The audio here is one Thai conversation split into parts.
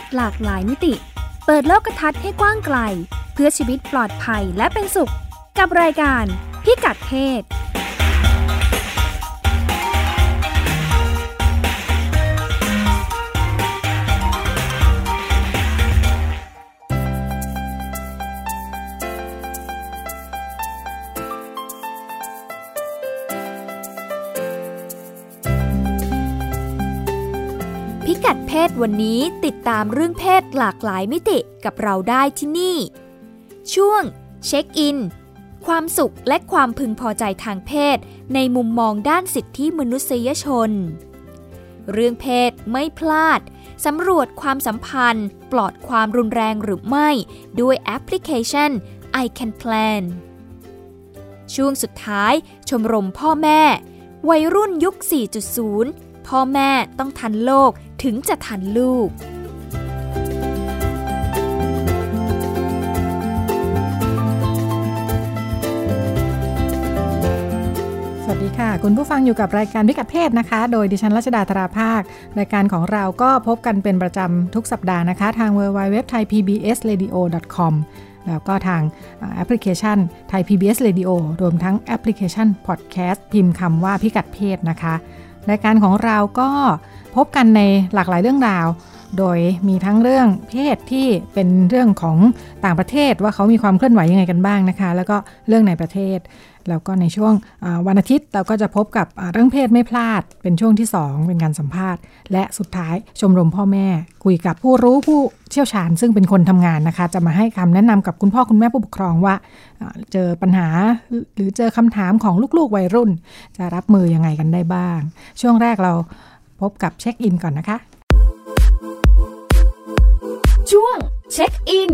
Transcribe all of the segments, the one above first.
ศหลากหลายมิติ เปิดโลกทัศน์ให้กว้างไกล เพื่อชีวิตปลอดภัยและเป็นสุข กับรายการพิกัดเพศ วันนี้ติดตามเรื่องเพศหลากหลายมิติกับเราได้ที่นี่ ช่วง เช็คอิน ความสุขและความพึงพอใจทางเพศ ในมุมมองด้านสิทธิมนุษยชน เรื่องเพศไม่พลาดสำรวจความสัมพันธ์ ปลอดความรุนแรงหรือไม่ ด้วยแอปพลิเคชัน I Can Plan ช่วงสุดท้าย ชมรมพ่อแม่ วัยรุ่นยุค 4.0 พ่อแม่ต้องทันโลก ถึงจะทันลูกสวัสดีค่ะ คุณผู้ฟังอยู่กับรายการพิกัดเพศนะคะ โดยดิฉันรัชดาธราภาค รายการของเราก็พบกันเป็นประจำทุกสัปดาห์นะคะ ทาง w w w t h a i p b s r a d i o com แล้วก็ทางแอปพลิเคชันไทย PBS Radio รวมทั้งแอปพลิเคชัน Podcast พิมพ์คำว่าพิกัดเพศนะคะ รายการของเราก็ พบกันในหลากหลายเรื่องราว โดยมีทั้งเรื่องเพศที่เป็นเรื่องของต่างประเทศว่าเขามีความเคลื่อนไหวยังไงกันบ้างนะคะ แล้วก็เรื่องในประเทศ แล้วก็ในช่วงวันอาทิตย์เราก็จะพบกับเรื่องเพศไม่พลาด เป็นช่วงที่ 2 เป็นการสัมภาษณ์ และสุดท้ายชมรมพ่อแม่ คุยกับผู้รู้ผู้เชี่ยวชาญ ซึ่งเป็นคนทำงานนะคะ จะมาให้คำแนะนำกับคุณพ่อคุณแม่ผู้ปกครองว่าเจอปัญหาหรือเจอคำถามของลูกๆวัยรุ่น จะรับมือยังไงกันได้บ้าง ช่วงแรกเรา บกับเช็คอินก่อนนะคะ ช่วงเช็คอิน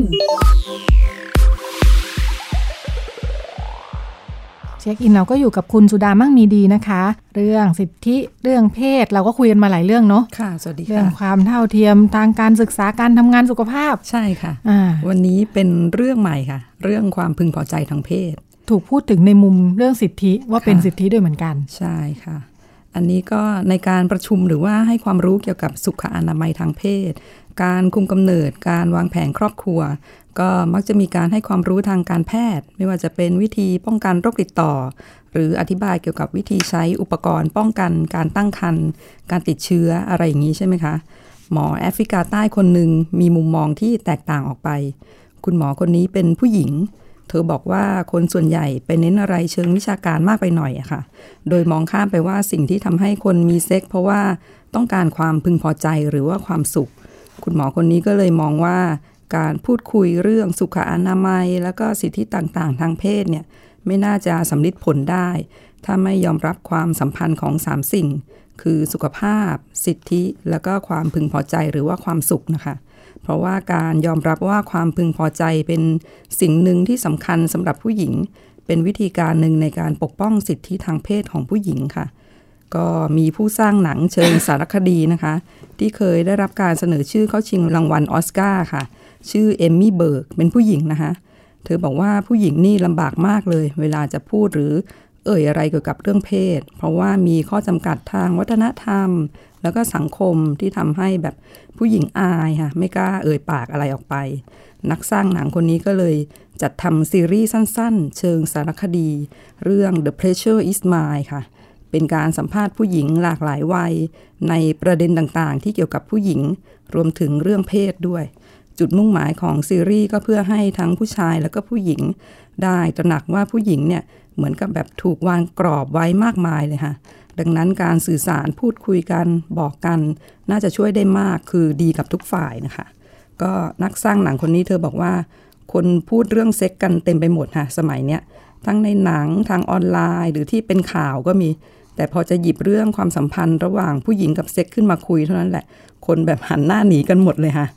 เช็คอินเราก็อยู่กับคุณสุดามั่งมีดีนะคะ เรื่องสิทธิเรื่องเพศเราก็คุยกันมาหลายเรื่องเนาะค่ะสวัสดีเรื่อค่ะงความเท่าเทียมทางการศึกษาการทำงานสุขภาพใช่ค่ะอ่าวันนี้เป็นเรื่องใหม่ค่ะ เรื่องความพึงพอใจทางเพศ ถูกพูดถึงในมุมเรื่องสิทธิว่าเป็นค่ะสิทธิด้วยเหมือนกัน ใช่ค่ะ อันนี้ก็ในการประชุมหรือว่าให้ความรู้เกี่ยวกับสุขอนามัยทางเพศ การคุมกำเนิด การวางแผนครอบครัว ก็มักจะมีการให้ความรู้ทางการแพทย์ ไม่ว่าจะเป็นวิธีป้องกันโรคติดต่อ หรืออธิบายเกี่ยวกับวิธีใช้อุปกรณ์ ป้องกันการตั้งครรภ์การติดเชื้ออะไรอย่างนี้ใช่ไหมคะ หมอแอฟริกาใต้คนหนึ่งมีมุมมองที่แตกต่างออกไป คุณหมอคนนี้เป็นผู้หญิง เธอบอกว่าคนส่วนใหญ่ไปเน้นอะไรเชิงวิชาการมากไปหน่อยอะค่ะ โดยมองข้ามไปว่าสิ่งที่ทำให้คนมีเซ็กเพราะว่าต้องการความพึงพอใจหรือว่าความสุข คุณหมอคนนี้ก็เลยมองว่าการพูดคุยเรื่องสุขอนามัย แล้วก็สิทธิต่างๆ ทางเพศเนี่ยไม่น่าจะสำลิดผลได้ ถ้าไม่ยอมรับความสัมพันธ์ของสามสิ่ง คือสุขภาพ สิทธิ แล้วก็ความพึงพอใจหรือว่าความสุขนะคะ ราะว่าการยอมรับว่าความพึงพอใจเป็นสิ่งหนึ่งที่สำคัญสำหรับผู้หญิง เป็นวิธีการหนึ่งในการปกป้องสิทธิทางเพศของผู้หญิงค่ะ ก็มีผู้สร้างหนังเชิงสารคดีนะคะ ที่เคยได้รับการเสนอชื่อเข้าชิงรางวัลออสการ์ค่ะ ชื่อเอมมี่เบิร์กเป็นผู้หญิงนะคะเธอบอกว่าผู้หญิงนี่ลำบากมากเลย เวลาจะพูดหรือเอ่ยอะไรเกี่ยวกับเรื่องเพศ เพราะว่ามีข้อจำกัดทางวัฒนธรรม แล้วก็สังคมที่ทำให้แบบผู้หญิงอายค่ะ ไม่กล้าเอ่ยปากอะไรออกไป นักสร้างหนังคนนี้ก็เลยจัดทำซีรีส์สั้นๆ เชิงสารคดี เรื่อง The Pressure Is Mine ค่ะ เป็นการสัมภาษณ์ผู้หญิงหลากหลายวัย ในประเด็นต่างๆ ที่เกี่ยวกับผู้หญิง รวมถึงเรื่องเพศด้วย จุดมุ่งหมายของซีรีส์ก็เพื่อให้ทั้งผู้ชายแล้วก็ผู้หญิง ได้ตระหนักว่าผู้หญิงเนี่ยเหมือนกับแบบถูกวางกรอบไว้มากมายเลยค่ะ ดังนั้นการสื่อสารพูดคุยกันบอกกัน น่าจะช่วยได้มากคือดีกับทุกฝ่ายนะคะ ก็นักสร้างหนังคนนี้เธอบอกว่า คนพูดเรื่องเซ็กกันเต็มไปหมดค่ะสมัยเนี้ยทั้งในหนังทางออนไลน์ หรือที่เป็นข่าวก็มี แต่พอจะหยิบเรื่องความสัมพันธ์ระหว่างผู้หญิงกับเซ็กขึ้นมาคุยเท่านั้นแหละ คนแบบหันหน้าหนีกันหมดเลยค่ะ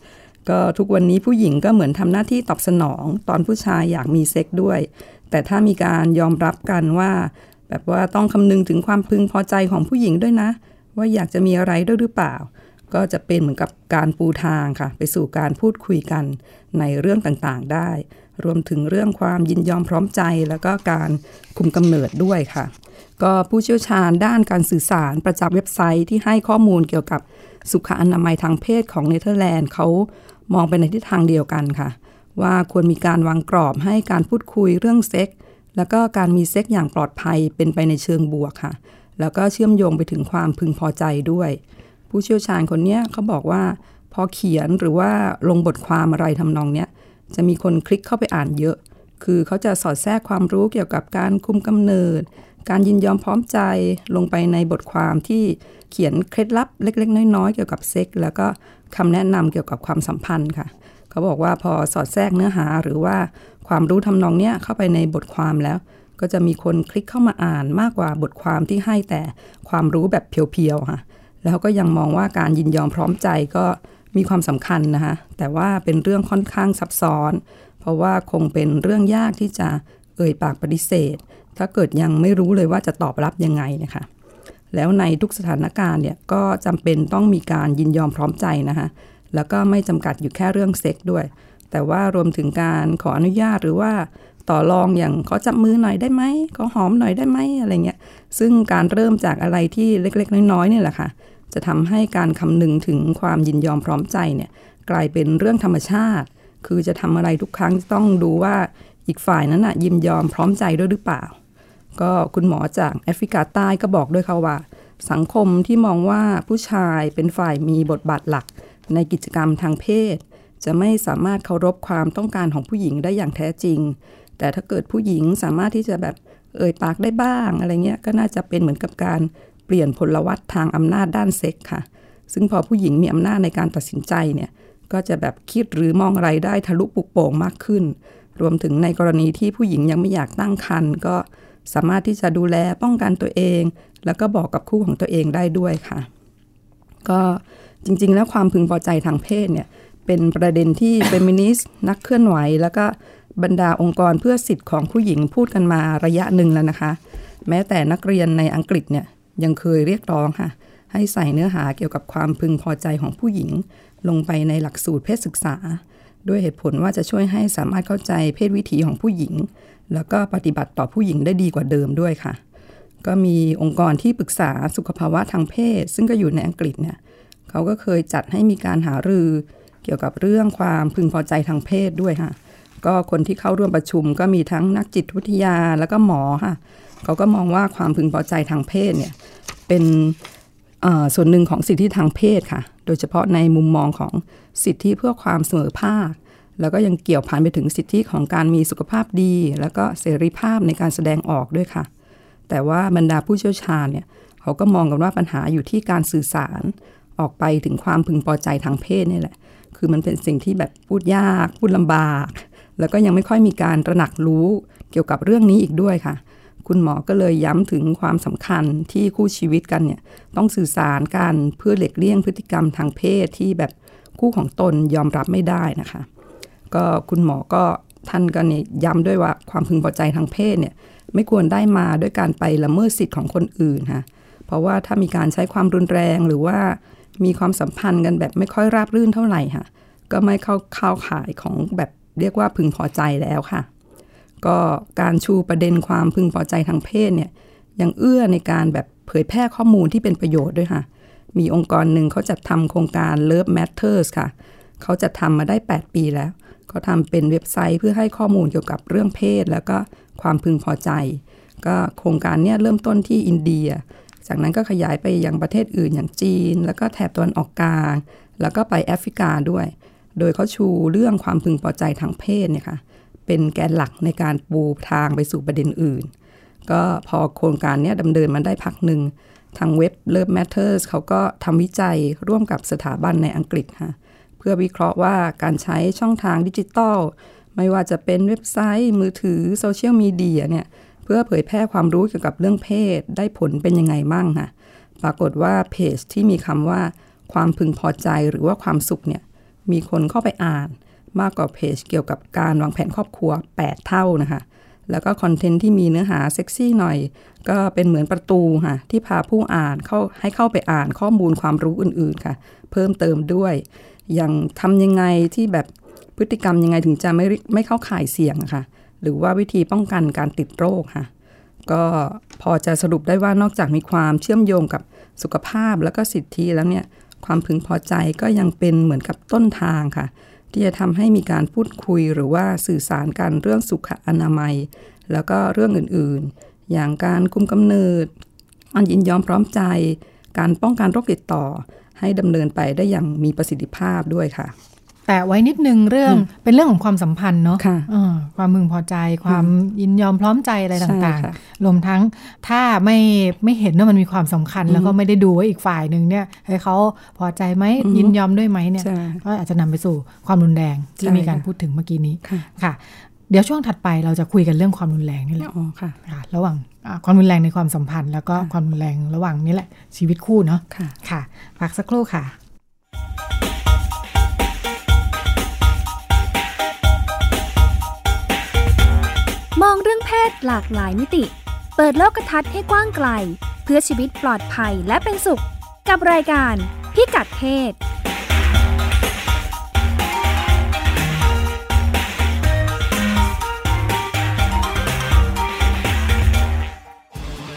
ก็ทุกวันนี้ผู้หญิงก็เหมือนทำหน้าที่ตอบสนอง ตอนผู้ชายอยากมีเซ็กด้วย แต่ถ้ามีการยอมรับกันว่า แบบว่าต้องคำนึงถึงความพึงพอใจของผู้หญิงด้วยนะ ว่าอยากจะมีอะไรด้วยหรือเปล่า ก็จะเป็นเหมือนกับการปูทางค่ะ ไปสู่การพูดคุยกันในเรื่องต่างๆได้ รวมถึงเรื่องความยินยอมพร้อมใจ แล้วก็การคุมกำเนิดด้วยค่ะ ก็ผู้เชี่ยวชาญด้านการสื่อสารประจำเว็บไซต์ที่ให้ข้อมูลเกี่ยวกับสุขอนามัยทางเพศของเนเธอร์แลนด์เขามองไปในทิศทางเดียวกันค่ะ ว่าควรมีการวางกรอบให้การพูดคุยเรื่องเซ็กซ์ แล้วก็การมีเซ็กซ์อย่างปลอดภัยเป็นไปในเชิงบวกค่ะ แล้วก็เชื่อมโยงไปถึงความพึงพอใจด้วย ผู้เชี่ยวชาญคนนี้เขาบอกว่า พอเขียนหรือว่าลงบทความอะไรทำนองเนี้ยจะมีคนคลิกเข้าไปอ่านเยอะ คือเขาจะสอดแทรกความรู้เกี่ยวกับการคุมกำเนิด การยินยอมพร้อมใจลงไปในบทความที่เขียนเคล็ดลับเล็ก ๆ น้อยๆเกี่ยวกับเซ็กแล้วก็คำแนะนำเกี่ยวกับความสัมพันธ์ค่ะ เขาบอกว่าพอสอดแทรกเนื้อหาหรือว่า ความรู้ทำนองเนี้ยเข้าไปในบทความแล้ว ก็จะมีคนคลิกเข้ามาอ่านมากกว่าบทความที่ให้แต่ความรู้แบบเพียวๆค่ะแล้วก็ยังมองว่าการยินยอมพร้อมใจก็มีความสำคัญนะคะแต่ว่าเป็นเรื่องค่อนข้างซับซ้อน เพราะว่าคงเป็นเรื่องยากที่จะเอ่ยปากปฏิเสธ ถ้าเกิดยังไม่รู้เลยว่าจะตอบรับยังไงนะคะแล้วในทุกสถานการณ์เนี่ยก็จำเป็นต้องมีการยินยอมพร้อมใจนะคะแล้วก็ไม่จำกัดอยู่แค่เรื่องเซ็กด้วย แต่ว่ารวมถึงการขออนุญาตหรือว่าต่อรองอย่างขอจับมือหน่อยได้ไหมขอหอมหน่อยได้ไหมอะไรเงี้ยซึ่งการเริ่มจากอะไรที่เล็กๆ น้อยๆเนี่ยแหละค่ะ จะทำให้การคำนึงถึงความยินยอมพร้อมใจเนี่ยกลายเป็นเรื่องธรรมชาติ คือจะทำอะไรทุกครั้งต้องดูว่าอีกฝ่ายนั้นนะยินยอมพร้อมใจด้วยหรือเปล่า ก็คุณหมอจากแอฟริกาใต้ก็บอกด้วยค่ะว่า สังคมที่มองว่าผู้ชายเป็นฝ่ายมีบทบาทหลักในกิจกรรมทางเพศ จะไม่สามารถเคารพความต้องการของผู้หญิงได้อย่างแท้จริง แต่ถ้าเกิดผู้หญิงสามารถที่จะแบบเอ่ยปากได้บ้างอะไรเงี้ยก็น่าจะเป็นเหมือนกับการเปลี่ยนพลวัตทางอำนาจด้านเซ็กค่ะ ซึ่งพอผู้หญิงมีอำนาจในการตัดสินใจเนี่ยก็จะแบบคิดหรือมองอะไรได้ทะลุปุกโป่งมากขึ้น รวมถึงในกรณีที่ผู้หญิงยังไม่อยากตั้งครรภ์ก็สามารถที่จะดูแลป้องกันตัวเอง แล้วก็บอกกับคู่ของตัวเองได้ด้วยค่ะ ก็จริงๆ แล้วความพึงพอใจทางเพศเนี่ย เป็นประเด็นที่เฟมินิสต์นักเคลื่อนไหว แล้วก็บรรดาองค์กรเพื่อสิทธิ์ของผู้หญิงพูดกันมาระยะหนึ่งแล้วนะคะ แม้แต่นักเรียนในอังกฤษเนี่ยยังเคยเรียกร้องค่ะ ให้ใส่เนื้อหาเกี่ยวกับความพึงพอใจของผู้หญิง ลงไปในหลักสูตรเพศศึกษา ด้วยเหตุผลว่าจะช่วยให้สามารถเข้าใจเพศวิถีของผู้หญิง แล้วก็ปฏิบัติต่อผู้หญิงได้ดีกว่าเดิมด้วยค่ะ ก็มีองค์กรที่ปรึกษาสุขภาวะทางเพศ ซึ่งก็อยู่ในอังกฤษเนี่ยเขาก็เคยจัดให้มีการหารือ เกี่ยวกับเรื่องความพึงพอใจทางเพศด้วยค่ะ ก็คนที่เข้าร่วมประชุมก็มีทั้งนักจิตวิทยาแล้วก็หมอค่ะเขาก็มองว่าความพึงพอใจทางเพศเนี่ยเป็นส่วนหนึ่งของสิทธิทางเพศค่ะ โดยเฉพาะในมุมมองของสิทธิเพื่อความเสมอภาค แล้วก็ยังเกี่ยวพันไปถึงสิทธิของการมีสุขภาพดี แล้วก็เสรีภาพในการแสดงออกด้วยค่ะ แต่ว่าบรรดาผู้เชี่ยวชาญเนี่ยเขาก็มองกันว่าปัญหาอยู่ที่การสื่อสารออกไปถึงความพึงพอใจทางเพศนี่แหละ คือมันเป็นสิ่งที่แบบพูดยาก พูดลำบาก แล้วก็ยังไม่ค่อยมีการตระหนักรู้เกี่ยวกับเรื่องนี้อีกด้วยค่ะ คุณหมอก็เลยย้ำถึงความสำคัญที่คู่ชีวิตกันเนี่ยต้องสื่อสารกันเพื่อหลีกเลี่ยงพฤติกรรมทางเพศที่แบบคู่ของตนยอมรับไม่ได้นะคะ ก็คุณหมอก็ท่านก็เนี่ยย้ำด้วยว่าความพึงพอใจทางเพศเนี่ยไม่ควรได้มาด้วยการไปละเมิดสิทธิ์ของคนอื่นค่ะเพราะว่าถ้ามีการใช้ความรุนแรงหรือว่า มีความสัมพันธ์กันแบบไม่ค่อยราบรื่นเท่าไหร่ค่ะ ก็ไม่เข้าเข้าขายของแบบเรียกว่าพึงพอใจแล้วค่ะ ก็การชูประเด็นความพึงพอใจทางเพศเนี่ยยังเอื้อในการแบบเผยแพร่ข้อมูลที่เป็นประโยชน์ด้วยค่ะ มีองค์กรหนึ่งเขาจัดทำโครงการ Love Matters ค่ะ เขาจะทำมาได้ 8 ปีแล้ว เขาทำเป็นเว็บไซต์เพื่อให้ข้อมูลเกี่ยวกับเรื่องเพศ แล้วก็ความพึงพอใจ ก็โครงการนี้เริ่มต้นที่อินเดีย จากนั้นก็ขยายไปยังประเทศอื่นอย่างจีน แล้วก็แถบตะวันออกกลาง แล้วก็ไปแอฟริกาด้วย โดยเขาชูเรื่องความพึงพอใจทางเพศเนี่ยค่ะเป็นแกนหลักในการปูทางไปสู่ประเด็นอื่น ก็พอโครงการนี้ดำเนินมาได้พักหนึ่ง ทางเว็บ Love Matters เขาก็ทำวิจัยร่วมกับสถาบันในอังกฤษค่ะเพื่อวิเคราะห์ว่าการใช้ช่องทางดิจิตอลไม่ว่าจะเป็นเว็บไซต์มือถือโซเชียลมีเดียเนี่ย เพื่อเผยแพร่ความรู้เกี่ยวกับเรื่องเพศได้ผลเป็นยังไงมั่งค่ะ ปรากฏว่าเพจที่มีคำว่า ความพึงพอใจหรือว่าความสุขเนี่ย มีคนเข้าไปอ่านมากกว่าเพจเกี่ยวกับการวางแผนครอบครัว 8 เท่านะคะ แล้วก็คอนเทนต์ที่มีเนื้อหาเซ็กซี่หน่อย ก็เป็นเหมือนประตูค่ะ ที่พาผู้อ่านเข้าให้เข้าไปอ่านข้อมูลความรู้อื่นๆค่ะ เพิ่มเติมด้วย อย่างทำยังไงที่แบบพฤติกรรมยังไงถึงจะไม่ไม่เข้าข่ายเสี่ยงะค่ะ หรือว่าวิธีป้องกันการติดโรคค่ะ ก็พอจะสรุปได้ว่านอกจากมีความเชื่อมโยงกับสุขภาพแล้วก็สิทธิแล้วเนี่ยความพึงพอใจก็ยังเป็นเหมือนกับต้นทางค่ะ ที่จะทำให้มีการพูดคุยหรือว่าสื่อสารกันเรื่องสุขอนามัย แล้วก็เรื่องอื่นๆ อย่างการคุมกำเนิดอันยินยอมพร้อมใจ การป้องกันโรคติดต่อ ให้ดำเนินไปได้อย่างมีประสิทธิภาพด้วยค่ะ แต่ไว้นิดนึงเรื่องเป็นเรื่องของความสัมพันธ์เนาะค่ะเออความมึงพอใจความยินยอมพร้อมใจอะไรใช่ต่างค่ะๆรวมทั้งถ้าไม่ไม่เห็นว่ามันมีความสำคัญ แล้วก็ไม่ได้ดูว่าอีกฝ่ายหนึ่งเนี่ยให้เขาพอใจไหมยินยอมด้วยไหมเนี่ยใช่ก็อาจจะนำไปสู่ความรุนแรงที่ใช่มีการค่ะพูดถึงเมื่อกี้นี้ค่ะค่ะ เดี๋ยวช่วงถัดไปเราจะคุยกันเรื่องความรุนแรงนี่แหละอ๋อค่ะค่ะระหว่างอ่าความรุนแรงในความสัมพันธ์ แล้วก็ความรุนแรงระหว่างนี่แหละชีวิตคู่เนาะค่ะค่ะพักสักครู่ค่ะ มองเรื่องเพศหลากหลายมิติ เปิดโลกทัศน์ให้กว้างไกล เพื่อชีวิตปลอดภัยและเป็นสุข กับรายการพิกัดเพศ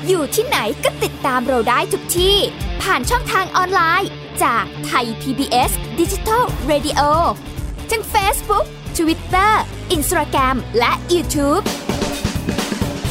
อยู่ที่ไหนก็ติดตามเราได้ทุกที่ ผ่านช่องทางออนไลน์ จากไทย PBS Digital Radio ทั้ง Facebook Twitter Instagram และ YouTube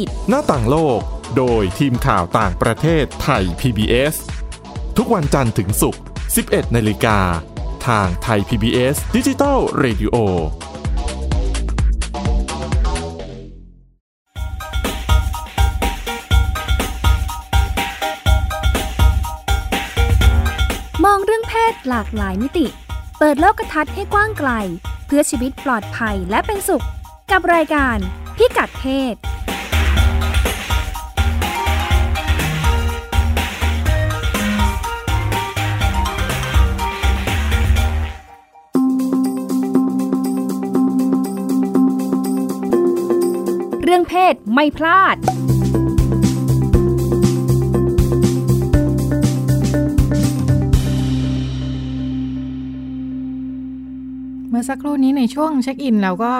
ิจหน้าต่างโลก โดยทีมข่าวต่างประเทศไทย PBS ทุกวันจันทร์ถึงศุกร์ 11 นาฬิกา ทางไทย PBS Digital Radio มองเรื่องเพศหลากหลายมิติ เปิดโลกทัศน์ให้กว้างไกล เพื่อชีวิตปลอดภัยและเป็นสุข กับรายการพิกัดเพศ รื่องเพศไม่พลาด เมื่อสักครู่นี้ในช่วงเช็คอินเราก็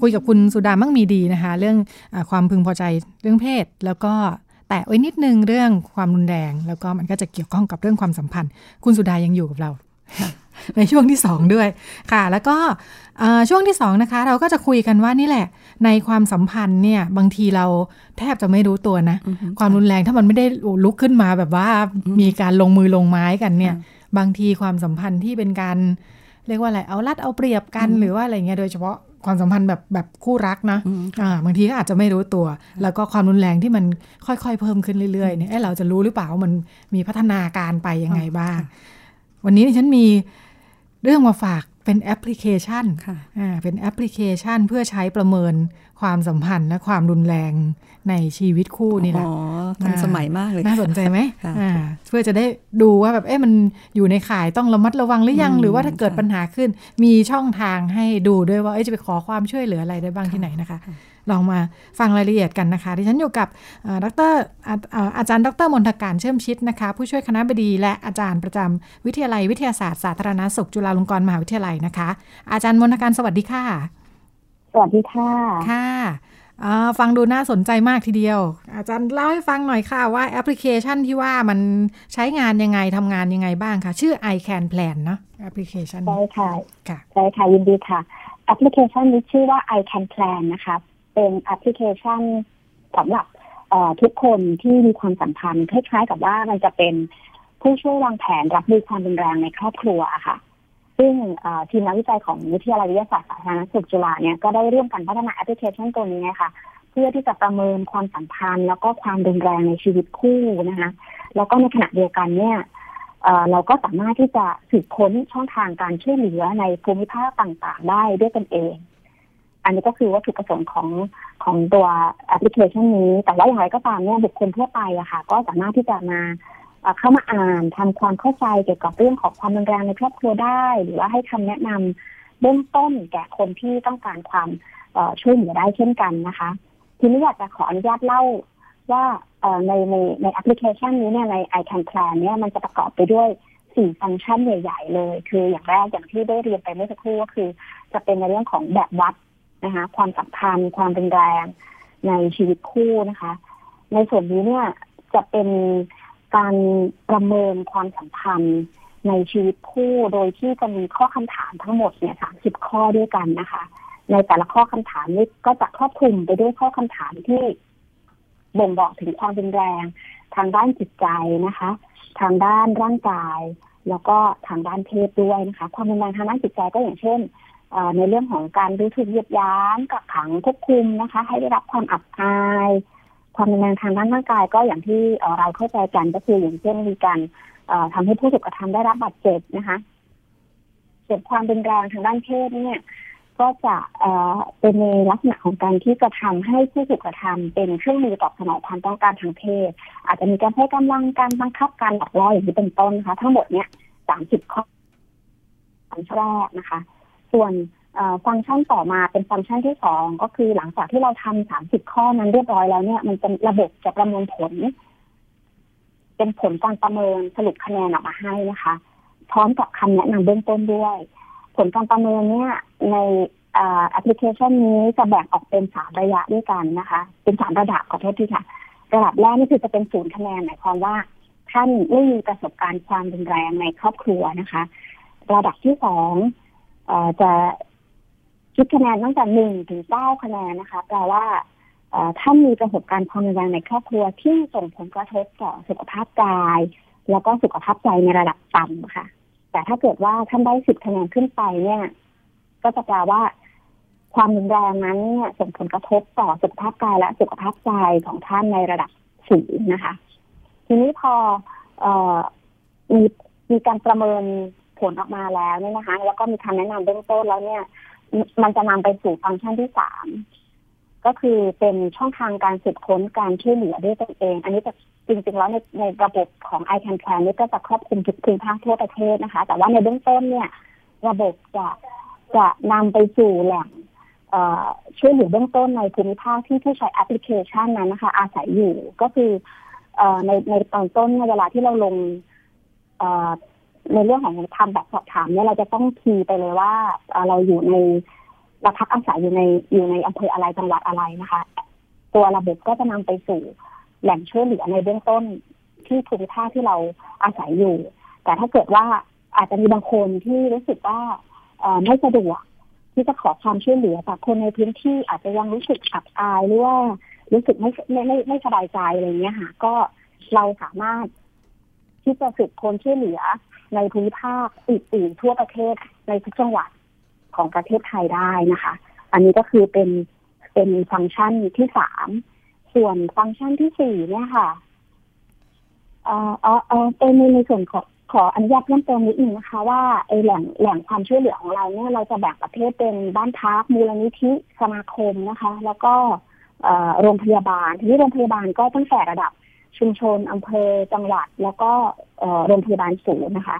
คุยกับคุณสุดามั่งมีดีนะคะ เรื่องอความพึงพอใจเรื่องเพศแล้วก็แตะไว้นิดนึงเรื่องความรุนแรง แล้วก็มันก็จะเกี่ยวข้องกับเรื่องความสัมพันธ์ คุณสุดายังอยู่กับเรา ในช่วงที่ 2 ด้วยค่ะ แล้วก็อ่าช่วงที่2นะคะ เราก็จะคุยกันว่านี่แหละ ในความสัมพันธ์เนี่ย บางทีเราแทบจะไม่รู้ตัวนะ ความรุนแรงถ้ามันไม่ได้ลุกขึ้นมาแบบว่ามีการลงมือลงไม้กันเนี่ย บางทีความสัมพันธ์ที่เป็นการเรียกว่าอะไร เอารัดเอาเปรียบกันหรือว่าอะไรเงี้ย โดยเฉพาะความสัมพันธ์แบบแบบคู่รักนะอ่าบางทีก็อาจจะไม่รู้ตัว แล้วก็ความรุนแรงที่มันค่อยๆ เพิ่มขึ้นเรื่อยๆเนี่ยเอ๊ะเราจะรู้หรือเปล่าว่ามันมีพัฒนาการไปยังไงบ้าง วันนี้ดิฉันมี เรื่องมาฝากเป็นแอปพลิเคชันค่ะอ่าเป็นแอปพลิเคชันเพื่อใช้ประเมินความสัมพันธ์และความรุนแรงในชีวิตคู่นี่แหละ อ๋อทันสมัยมากเลย น่าสนใจไหมค่ะอ่าเพื่อจะได้ดูว่าแบบเอ๊ะมันอยู่ในข่ายต้องระมัดระวังหรือยังอืมหรือว่าถ้าเกิดค่ะปัญหาขึ้น มีช่องทางให้ดูด้วยว่าเอ๊ะจะไปขอความช่วยเหลืออะไรได้บ้างที่ไหนนะคะ ลองมาฟังรายละเอียดกันนะคะดิฉันอยู่กับเอ่อดรอาเอ่ออาจารย์ ดรมนทการเชื่อมชิดนะคะ ผู้ช่วยคณบดีและอาจารย์ประจำวิทยาลัยวิทยาศาสตร์สาธารณสุขจุฬาลงกรณ์มหาวิทยาลัยนะคะ อาจารย์มนทการสวัสดีค่ะ สวัสดีค่ะค่ะอ่าฟังดูน่าสนใจมากทีเดียว อาจารย์เล่าให้ฟังหน่อยค่ะว่าแอปพลิเคชันที่ว่ามันใช้งานยังไงทำงานยังไงบ้างคะชื่อ iCanPlan เนอะแอปพลิเคชันใช่ค่ะค่ะใช่ค่ะยินดีค่ะ แอปพลิเคชันนี้ชื่อว่า iCanPlan นะคะ เป็นแอปพลิเคชันสำหรับทุกคนที่มีความสัมพันธ์คล้ายๆ กับว่ามันจะเป็นผู้ช่วยวางแผนรับมือความรุนแรงในครอบครัวอะค่ะ ซึ่งทีมนักวิจัยของวิทยาลัยวิทยาศาสตร์สาธารณสุขจุฬาเนี่ยก็ได้ร่วมกันพัฒนาแอปพลิเคชันตัวนี้ค่ะเพื่อที่จะประเมินความสัมพันธ์ แล้วก็ความรุนแรงในชีวิตคู่นะคะแล้วก็ในขณะเดียวกันเนี่ยเราก็สามารถที่จะสืบค้นช่องทางการช่วยเหลือในภูมิภาคต่างๆ ได้ด้วยตนเอง อันนี้ก็คือวัตถุประสงค์ของของตัวแอปพลิเคชันนี้ แต่ว่าอย่างไรก็ตามเนี่ยบุคคลทั่วไปอะค่ะ ก็สามารถที่จะมาเข้ามาอ่านทำความเข้าใจเกี่ยวกับเรื่องของความรุนแรงในครอบครัวได้ หรือว่าให้คำแนะนำเบื้องต้นแก่คนที่ต้องการความช่วยเหลือได้เช่นกันนะคะ ทีนี้อยากจะขออนุญาตเล่าว่าในในในแอปพลิเคชันนี้เนี่ยใน i can plan เนี่ยมันจะประกอบไปด้วยสี่ฟังก์ชันใหญ่ ๆ เลย คืออย่างแรกอย่างที่ได้เรียนไปเมื่อสักครู่ก็คือ จะเป็นในเรื่องของแบบวัด นะคะ ความสัมพันธ์ความเป็นแรงในชีวิตคู่นะคะ ในส่วนนี้เนี่ยจะเป็นการประเมินความสัมพันธ์ในชีวิตคู่โดยที่จะมีข้อคำถามทั้งหมดเนี่ยสามสิบข้อด้วยกันนะคะ ในแต่ละข้อคำถามนี้ก็จะครอบคลุมไปด้วยข้อคำถามที่บ่งบอกถึงความรุนแรง ทางด้านจิตใจนะคะ ทางด้านร่างกาย แล้วก็ทางด้านเพศด้วยนะคะ ความรุนแรงทางด้านจิตใจก็อย่างเช่น ในเรื่องของการรู้ถูกเยียดย้ำกักขังควบคุมนะคะ ให้ได้รับความอับอาย ความรุนแรงทางด้านร่างกายก็อย่างที่เราเข้าใจกันก็คืออย่างเช่นมีการเอ่อทำให้ผู้ถูกกระทำได้รับบาดเจ็บนะคะส่วนความรุนแรงทางด้านเพศเนี่ย ก็จะเป็นในลักษณะของการที่กระทำให้ผู้ถูกกระทำเป็นเครื่องมือตอบสนองความต้องการทางเพศ อาจจะมีการให้กำลังการบังคับการหลอกล่ออย่างนี้เป็นต้นนะคะ ทั้งหมดเนี่ยสามสิบข้อฟังก์ชันแรกนะคะ ส่วนฟังก์ชันต่อมาเป็นฟังก์ชันที่สองก็คือหลังจากที่เราทำสามสิบข้อนั้นเรียบร้อยแล้วเนี่ย มันจะระบบจะประมวลผล เป็นผลการประเมินสรุปคะแนนออกมาให้นะคะ พร้อมกับคำแนะนำเบื้องต้นด้วย ผลการประเมินเนี่ยในแอปพลิเคชันนี้จะแบ่งออกเป็นสามระยะด้วยกันนะคะ เป็นสามระดับขอโทษทีค่ะ ระดับแรกนี่คือจะเป็นศูนย์คะแนนหมายความว่าท่านไม่มีประสบการณ์ความรุนแรงในครอบครัวนะคะ ระดับที่สอง จะคิดคะแนนตั้งแต่หนึ่งถึงเก้าคะแนนนะคะแปลว่าท่านมีประสบการณ์ความรุนแรงในครอบครัวที่ส่งผลกระทบต่อสุขภาพกาย แล้วก็สุขภาพใจในระดับต่ำค่ะ แต่ถ้าเกิดว่าท่านได้สิบคะแนนขึ้นไปเนี่ย ก็จะแปลว่า ความรุนแรงนั้นเนี่ยส่งผลกระทบต่อสุขภาพกายและสุขภาพใจของท่านในระดับสูงนะคะ ทีนี้พอออมีมีการประเมิน ผลออกมาแล้วเนี่ยนะคะ แล้วก็มีคำแนะนำเบื้องต้นแล้วเนี่ย มันจะนำไปสู่ฟังก์ชันที่สามก็คือเป็นช่องทางการสืบค้นการช่วยเหลือด้วยตนเอง อันนี้จะจริงๆแล้วในในระบบของ i can plan นี่ก็จะครอบคลุมทุกภูมิภาคทั่วประเทศนะคะ แต่ว่าในเบื้องต้นเนี่ย ระบบจะจะนำไปสู่แหล่งช่วยเหลือเบื้องต้นในภูมิภาคที่ผู้ใช้แอปพลิเคชันนั้นนะคะ อาศัยอยู่ก็คือในในตอนต้นเวลาที่เราลง ในเรื่องของทำแบบสอบถามเนี่ยเราจะต้องคีย์ไปเลยว่าเราอยู่ในเราพักอาศัยอยู่ในอยู่ในอำเภออะไรจังหวัดอะไรนะคะ ตัวระบบก็จะนำไปสู่แหล่งช่วยเหลือในเบื้องต้นที่ภูมิภาคที่เราอาศัยอยู่ แต่ถ้าเกิดว่าอาจจะมีบางคนที่รู้สึกว่าไม่สะดวกที่จะขอความช่วยเหลือจากคนในพื้นที่อาจจะยังรู้สึกอับอายหรือว่ารู้สึกไม่ไม่ไม่ไม่สบายใจอะไรเงี้ยค่ะ ก็เราสามารถที่จะสืบคนช่วยเหลือ ในภูมิภาคอื่นๆทั่วประเทศในทุกจังหวัดของประเทศไทยได้นะคะ อันนี้ก็คือเป็นเป็นฟังก์ชันที่สามส่วนฟังก์ชันที่สี่เนี่ยค่ะเอ่อเอ่อเออเป็นในส่วนของขออนุญาตเพิ่มเติมนิดนึงนะคะว่าไอแหล่งแหล่งความช่วยเหลือของเราเนี่ยเราจะแบ่งประเภทเป็นบ้านพักมูลนิธิสมาคมนะคะ แล้วก็โรงพยาบาล ทีนี้โรงพยาบาลก็ตั้งแต่ระดับ ชุมชนอำเภอจังหวัด แล้วก็โรงพยาบาลศูนย์นะคะ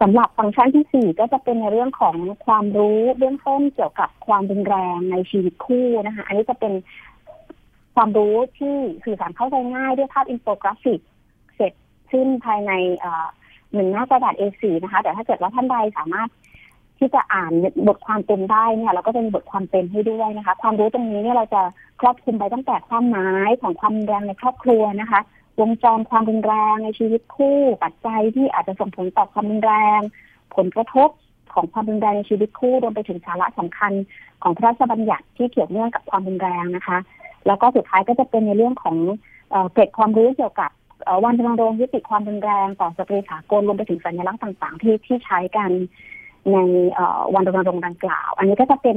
สำหรับฟังก์ชันที่สี่ก็จะเป็นในเรื่องของความรู้เบื้องต้นเกี่ยวกับความรุนแรงในชีวิตคู่นะคะ อันนี้จะเป็นความรู้ที่สื่อสารเข้าใจง่ายด้วยภาพอินโฟกราฟิก เสร็จขึ้นภายในเอ่อหนึ่งหน้ากระดาษ A4 นะคะ แต่ถ้าเกิดว่าท่านใดสามารถ ที่จะอ่านบทความเต็มได้เนี่ยเราก็จะมีบทความเต็มให้ด้วยนะคะ ความรู้ตรงนี้เนี่ยเราจะครอบคลุมไปตั้งแต่ความหมายของความแรงในครอบครัวนะคะวงจรความรุนแรงในชีวิตคู่ ปัจจัยที่อาจจะส่งผลต่อความรุนแรง ผลกระทบของความรุนแรงในชีวิตคู่รวมไปถึงสาระสำคัญของพระราชบัญญัติที่เกี่ยวเนื่องกับความรุนแรงนะคะ แล้วก็สุดท้ายก็จะเป็นในเรื่องของเกร็ดความรู้เกี่ยวกับวันรณรงค์ยุติความรุนแรงต่อสตรีสากลรวมไปถึงสัญลักษณ์ต่าง ๆ ที่ที่ใช้กัน ในเอ่อวันรณรงค์ดังกล่าว อันนี้ก็จะเป็น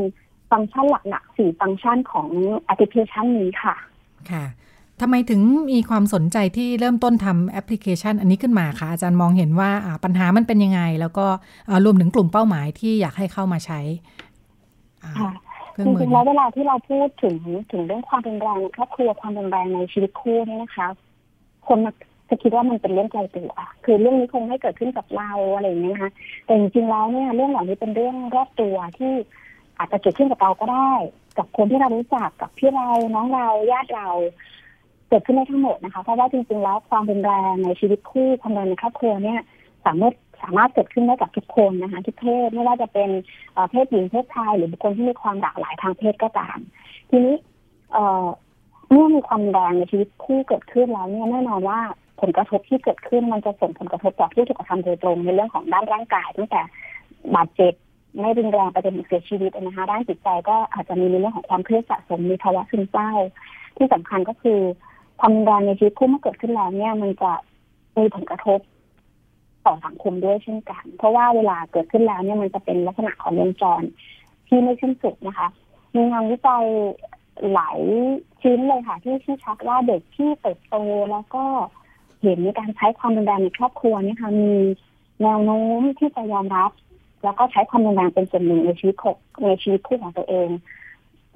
ฟังก์ชันหลักๆสี่ฟังก์ชันของแอปพลิเคชันนี้ค่ะ ค่ะทำไมถึงมีความสนใจที่เริ่มต้นทำแอปพลิเคชัน อันนี้ขึ้นมาคะอาจารย์มองเห็นว่าอ่าปัญหามันเป็นยังไง แล้วก็อ่ารวมถึงกลุ่มเป้าหมายที่อยากให้เข้ามาใช้อ่าค่ะเครื่จองมือริงๆแล้วเวลาที่เราพูดถึงถึงเรื่องความรุนแรงในครอบครัวความรุนแรงในชีวิตคู่เนี่ยนะคะ คนมัก จะคิดว่ามันเป็นเรื่องไกลตัวคือเรื่องนี้คงไม่เกิดขึ้นกับเราอะไรอย่างเงี้ยนะคะแต่จริงๆแล้วเนี่ยเรื่องเหล่านี้เป็นเรื่องรอบตัวที่อาจจะเกิดขึ้นกับเราก็ได้ กับคนที่เรารู้จักกับพี่เราน้องเราญาติเราเกิดขึ้นได้ทั้งหมดนะคะ เพราะว่าจริงๆแล้วความรุนแรงในชีวิตคู่ความรุนแรงในครอบครัวเนี่ย สามารถสามารถเกิดขึ้นได้กับทุกคนนะคะทุกเพศไม่ว่าจะเป็นเพศหญิงเพศชายหรือบุคคลที่มีความหลากหลายทางเพศก็ตาม ทีนี้เมื่อมีความแรงในชีวิตคู่เกิดขึ้นแล้วเนี่ยแน่นอนว่า ผลกระทบที่เกิดขึ้นมันจะส่งผลกระทบต่อผู้ถูกกระทำโดยตรงในเรื่องของด้านร่างกายตั้งแต่บาดเจ็บไม่รุนแรงไปจนถึงเสียชีวิตนะคะด้านจิตใจก็อาจจะมีในเรื่องของความเครียดสะสมมีภาวะซึมเศร้า ที่สำคัญก็คือ ความรุนแรงในชีวิตคู่เมื่อเกิดขึ้นแล้วเนี่ยมันจะมีผลกระทบต่อสังคมด้วยเช่นกัน เพราะว่าเวลาเกิดขึ้นแล้วเนี่ยมันจะเป็นลักษณะของวงจรที่ไม่สิ้นสุดนะคะ มีงานวิจัยหลายชิ้นเลยค่ะ ที่ชี้ชัดว่าเด็กที่เติบโตแล้วก็ เห็นการใช้ความรุนแรงในครอบครัวเนี่ยค่ะมีแนวโน้มที่จะยอมรับ แล้วก็ใช้ความรุนแรงเป็นส่วนหนึ่งในชีวิตของในชีวิตคู่ของตัวเอง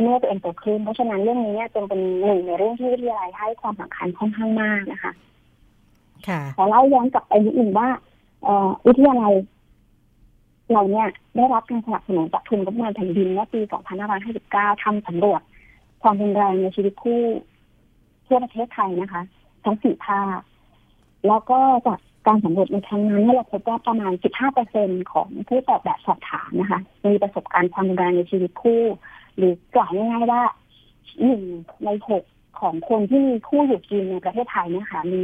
เมื่อตัวเองโตขึ้นเพราะฉะนั้นเรื่องนี้เนี่ยจึงเป็นหนึ่งในเรื่องที่วิทยาลัยให้ความสำคัญค่อนข้างมากนะคะ ค่ะขอเล่าย้อนกลับไปนิดหนึ่งว่าเอ่อวิทยาลัยเราเนี่ยได้รับการสนับสนุนจากทุนงบประมาณแผ่นดินเมื่อปี 2559 ทำสำรวจความรุนแรงในชีวิตคู่ทั่วประเทศไทยนะคะ ทั้งสี่ภาค แล้วก็จากการสำรวจในครั้งนั้นเราพบว่าประมาณ 15%ของผู้ตอบแบบสอบถามนะคะ มีประสบการณ์ความรุนแรงในชีวิตคู่ หรือกล่าวง่ายๆว่าหนึ่งในหกของคนที่มีคู่อยู่กินในประเทศไทยนี่ยค่ะมี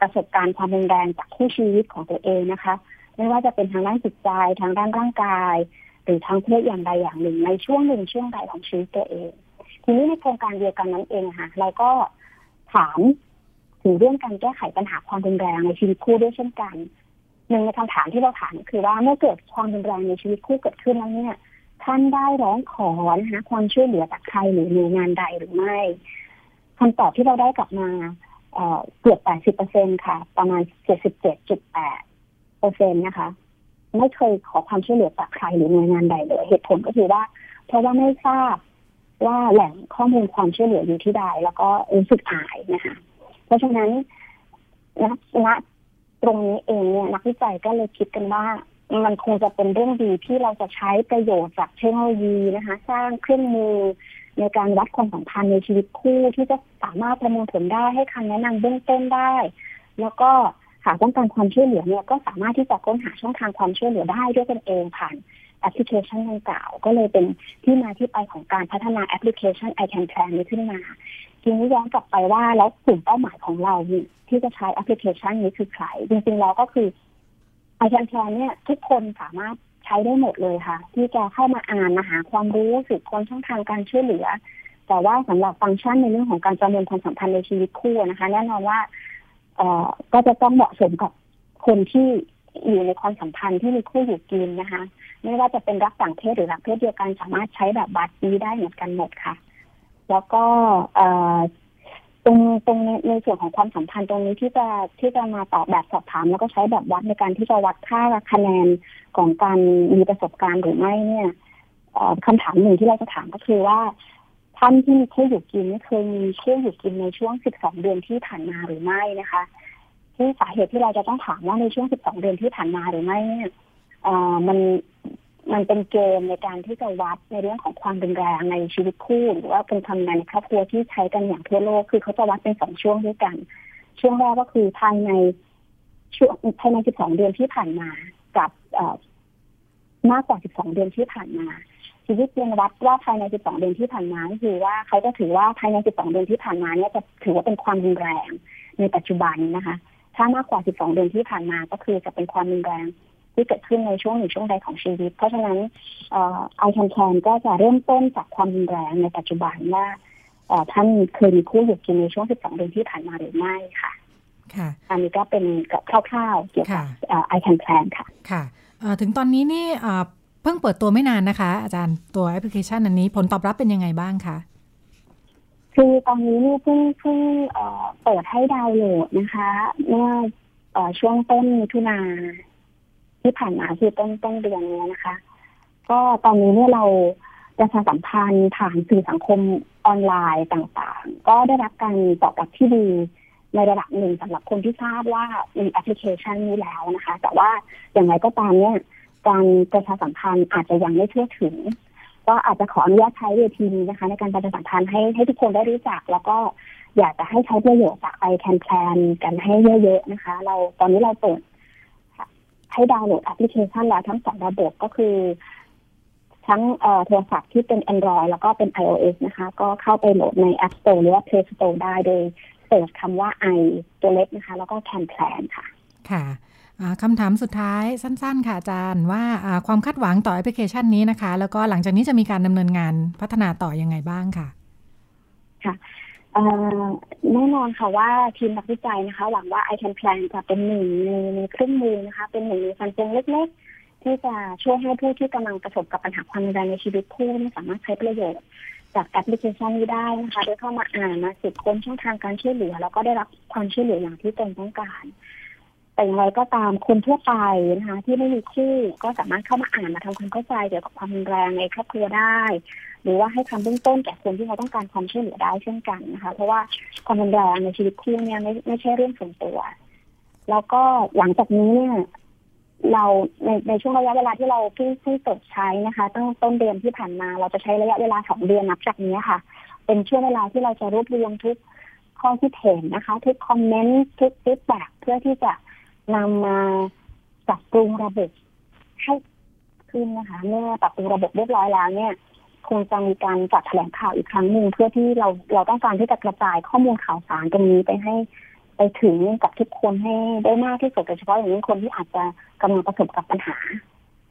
ประสบการณ์ความรุนแรงจากคู่ชีวิตของตัวเองนะคะ ไม่ว่าจะเป็นทางด้านจิตใจทางด้านร่างกาย หรือทางเพศอย่างใดอย่างหนึ่ง ในช่วงหนึ่งช่วงใดของชีวิตตัวเอง ทีนี้ในโครงการเดียวกันนั้นเองค่ะเราก็ถาม ถึงเรื่องการแก้ไขปัญหาความรุนแรงในชีวิตคู่ด้วยเช่นกันหนึ่งในคำถามที่เราถามคือว่าเมื่อเกิดความรุนแรงในชีวิตคู่เกิดขึ้นแล้วเนี่ยท่านได้ร้องขอนะคะความช่วยเหลือจากใครหรือหน่วยงานใดหรือไม่คำตอบที่เราได้กลับมาเอ่อเกือบ 80เปอร์เซ็นค่ะ ประมาณ 77.8เปอร์เซ็นนะคะ ไม่เคยขอความช่วยเหลือจากใครหรือหน่วยงานใดเลยเหตุผลก็คือว่า เพราะว่าไม่ทราบว่าแหล่งข้อมูลความช่วยเหลืออยู่ที่ใดแล้วก็รู้สึกอายนะคะ เพราะฉะนั้นณณตรงนี้เองเนี่ยนักวิจัยก็เลยคิดกันว่า มันคงจะเป็นเรื่องดีที่เราจะใช้ประโยชน์จากเทคโนโลยีนะคะ สร้างเครื่องมือในการวัดความสัมพันธ์ในชีวิตคู่ที่จะสามารถประมวลผลได้ให้คำแนะนำเบื้องต้นได้ แล้วก็หากต้องการความช่วยเหลือเนี่ยก็สามารถที่จะค้นหาช่องทางความช่วยเหลือได้ด้วยตนเองผ่านแอปพลิเคชันดังกล่าว ก็เลยเป็นที่มาที่ไปของการพัฒนาแอปพลิเคชัน i can plan นี้ขึ้นมา ทีนี้ย้อนกลับไปว่าแล้วกลุ่มเป้าหมายของเราที่จะใช้แอปพลิเคชันนี้คือใคร จริงๆแล้วก็คือ i can plan เนี่ยทุกคนสามารถใช้ได้หมดเลยค่ะ ที่จะเข้ามาอ่านมาหาความรู้สืบค้นช่องทางการช่วยเหลือ แต่ว่าสำหรับฟังก์ชันในเรื่องของการประเมินความสัมพันธ์ในชีวิตคู่นะคะ แน่นอนว่าเอ่อก็จะต้องเหมาะสมกับคนที่อยู่ในความสัมพันธ์ที่มีคู่อยู่กินนะคะ ไม่ว่าจะเป็นรักต่างเพศหรือรักเพศเดียวกันสามารถใช้แบบบัตรนี้ได้เหมือนกันหมดค่ะ แล้วก็ตรงตรงในในส่วนของความสัมพันธ์ตรงนี้ที่จะที่จะมาตอบแบบสอบถาม แล้วก็ใช้แบบวัดในการที่จะวัดค่าคะแนนของการมีประสบการณ์หรือไม่เนี่ยเอ่อคำถามหนึ่งที่เราจะถามก็คือว่าท่านที่มีคู่อยู่กินเนี่ยเคยมีคู่อยู่กินในช่วง 12 เดือนที่ผ่านมาหรือไม่นะคะ ที่สาเหตุที่เราจะต้องถามว่าในช่วง 12 เดือนที่ผ่านมาหรือไม่เนี่ยมัน มันเป็นเกณฑ์ในการที่จะวัดในเรื่องของความรุนแรงในชีวิตคู่ หรือว่าเป็นควานในครอบครัวที่ใช้กันอย่างทั่วโลกคือเขาจะวัดเป็นสองช่วงด้วยกัน ช่วงแรกก็คือภายในช่วงภายใน 12 เดือนที่ผ่านมากับเอมากกว่า 12 เดือนที่ผ่านมาชีวิตเรียนวัดว่าภายใน 12 เดือนที่ผ่านมาคือว่าเขาจะถือว่าภายใน 12 เดือนที่ผ่านมาเนี่ยจะถือว่าเป็นความรุนแรงในปัจจุบันนะคะ ถ้ามากกว่า 12 เดือนที่ผ่านมาก็คือจะเป็นความรุนแรง ที่เกิดขึ้นในช่วงหนึ่งช่วงใดของชีวิต เพราะฉะนั้นไอแคนแคนก็จะเริ่มต้นจากความรุนแรงในปัจจุบันว่าเอ่อท่านเคยมีคู่อยู่กินในช่วง 12 เดือนที่ผ่านมาหรือไม่ค่ะ ค่ะ อันนี้ก็เป็นกับคร่าวๆเกี่ยวกับไอแคนแคนค่ะ ค่ะเอ่อถึงตอนนี้นี่เอ่อเพิ่งเปิดตัวไม่นานนะคะ อาจารย์ตัวแอปพลิเคชันอันนี้ผลตอบรับเป็นยังไงบ้างคะคือตอนนี้เนี่ยเพิ่งเพิ่งเอ่อเปิดให้ดาวน์โหลดนะคะ เมื่อเอ่อช่วงต้นมิถุนา ที่ผ่านมาคือต้นต้นเดือนนี้นะคะ ก็ตอนนี้เนี่ยเราประชาสัมพันธ์ผ่านสื่อสังคมออนไลน์ต่างๆ ก็ได้รับการตอบรับที่ดีในระดับหนึ่งสำหรับคนที่ทราบว่ามีแอปพลิเคชันนี้แล้วนะคะ แต่ว่าอย่างไรก็ตามเนี่ยการประชาสัมพันธ์อาจจะยังไม่ทั่วถึง ก็อาจจะขออนุญาตใช้เวทีนี้นะคะ ในการประชาสัมพันธ์ให้ให้ทุกคนได้รู้จัก แล้วก็อยากจะให้ใช้ประโยชน์จาก iCanPlan กันให้เยอะๆนะคะ เราตอนนี้เราเปิด ให้ดาวน์โหลดแอปพลิเคชันแล้วทั้งสองระบบก็คือ ทั้งเอ่อโทรศัพท์ที่เป็น Android แล้วก็เป็น iOS นะคะ ก็เข้าไปโหลดใน App Store หรือว่า Play Store ได้โดย search คำว่า i ตัวเล็กนะคะ แล้วก็ can plan ค่ะ ค่ะอ่าคำถามสุดท้ายสั้น ๆ ค่ะอาจารย์ว่าอ่าความคาดหวังต่อแอปพลิเคชันนี้นะคะ แล้วก็หลังจากนี้จะมีการดำเนินงานพัฒนาต่อยังไงบ้างค่ะ ค่ะเอ่อ แน่นอนค่ะว่าทีมนักวิจัยนะคะ หวังว่า i can plan จะเป็นหนึ่งในในเครื่องมือนะคะ เป็นหนึ่งในฟันเฟืองเล็กๆ ที่จะช่วยให้ผู้ที่กำลังประสบกับปัญหาความรุนแรงในชีวิตคู่เนี่ยสามารถใช้ประโยชน์จากแอปพลิเคชันนี้ได้นะคะโดยเข้ามาอ่านมาสืบค้นช่องทางการช่วยเหลือ แล้วก็ได้รับความช่วยเหลืออย่างที่ตนต้องการ แต่อย่างไรก็ตามคนทั่วไปนะคะ ที่ไม่มีคู่ก็สามารถเข้ามาอ่านมาทำความเข้าใจเกี่ยวกับความรุนแรงในครอบครัวได้ หรือว่าให้คำเบื้องต้นแก่คนที่เขาต้องการความช่วยเหลือได้เช่นกันนะคะ เพราะว่าความรุนแรงในชีวิตคู่เนี่ยไม่ไม่ใช่เรื่องส่วนตัว แล้วก็หลังจากนี้เนี่ยเราในในช่วงระยะเวลาที่เราเพิ่งเพิ่งเปิดใช้นะคะตั้งต้นเดือนที่ผ่านมา เราจะใช้ระยะเวลาสองเดือนนับจากนี้ค่ะ เป็นช่วงเวลาที่เราจะรวบรวมทุกข้อคิดเห็นนะคะ ทุกคอมเมนต์ทุกฟีดแบ็เพื่อที่จะนำมาปรับปรุงระบบให้ขึ้นนะคะ เมื่อปรับปรุงระบบเรียบร้อยแล้วเนี่ย คงจะมีการจัดแถลงข่าวอีกครั้งหนึ่งเพื่อที่เราเราต้องการที่จะกระจายข้อมูลข่าวสารตรงนี้ไปให้ไปถึงกับทุกคนให้ได้มากที่สุดโดยเฉพาะอย่างยิ่งคนที่อาจจะกำลังประสบกับปัญหา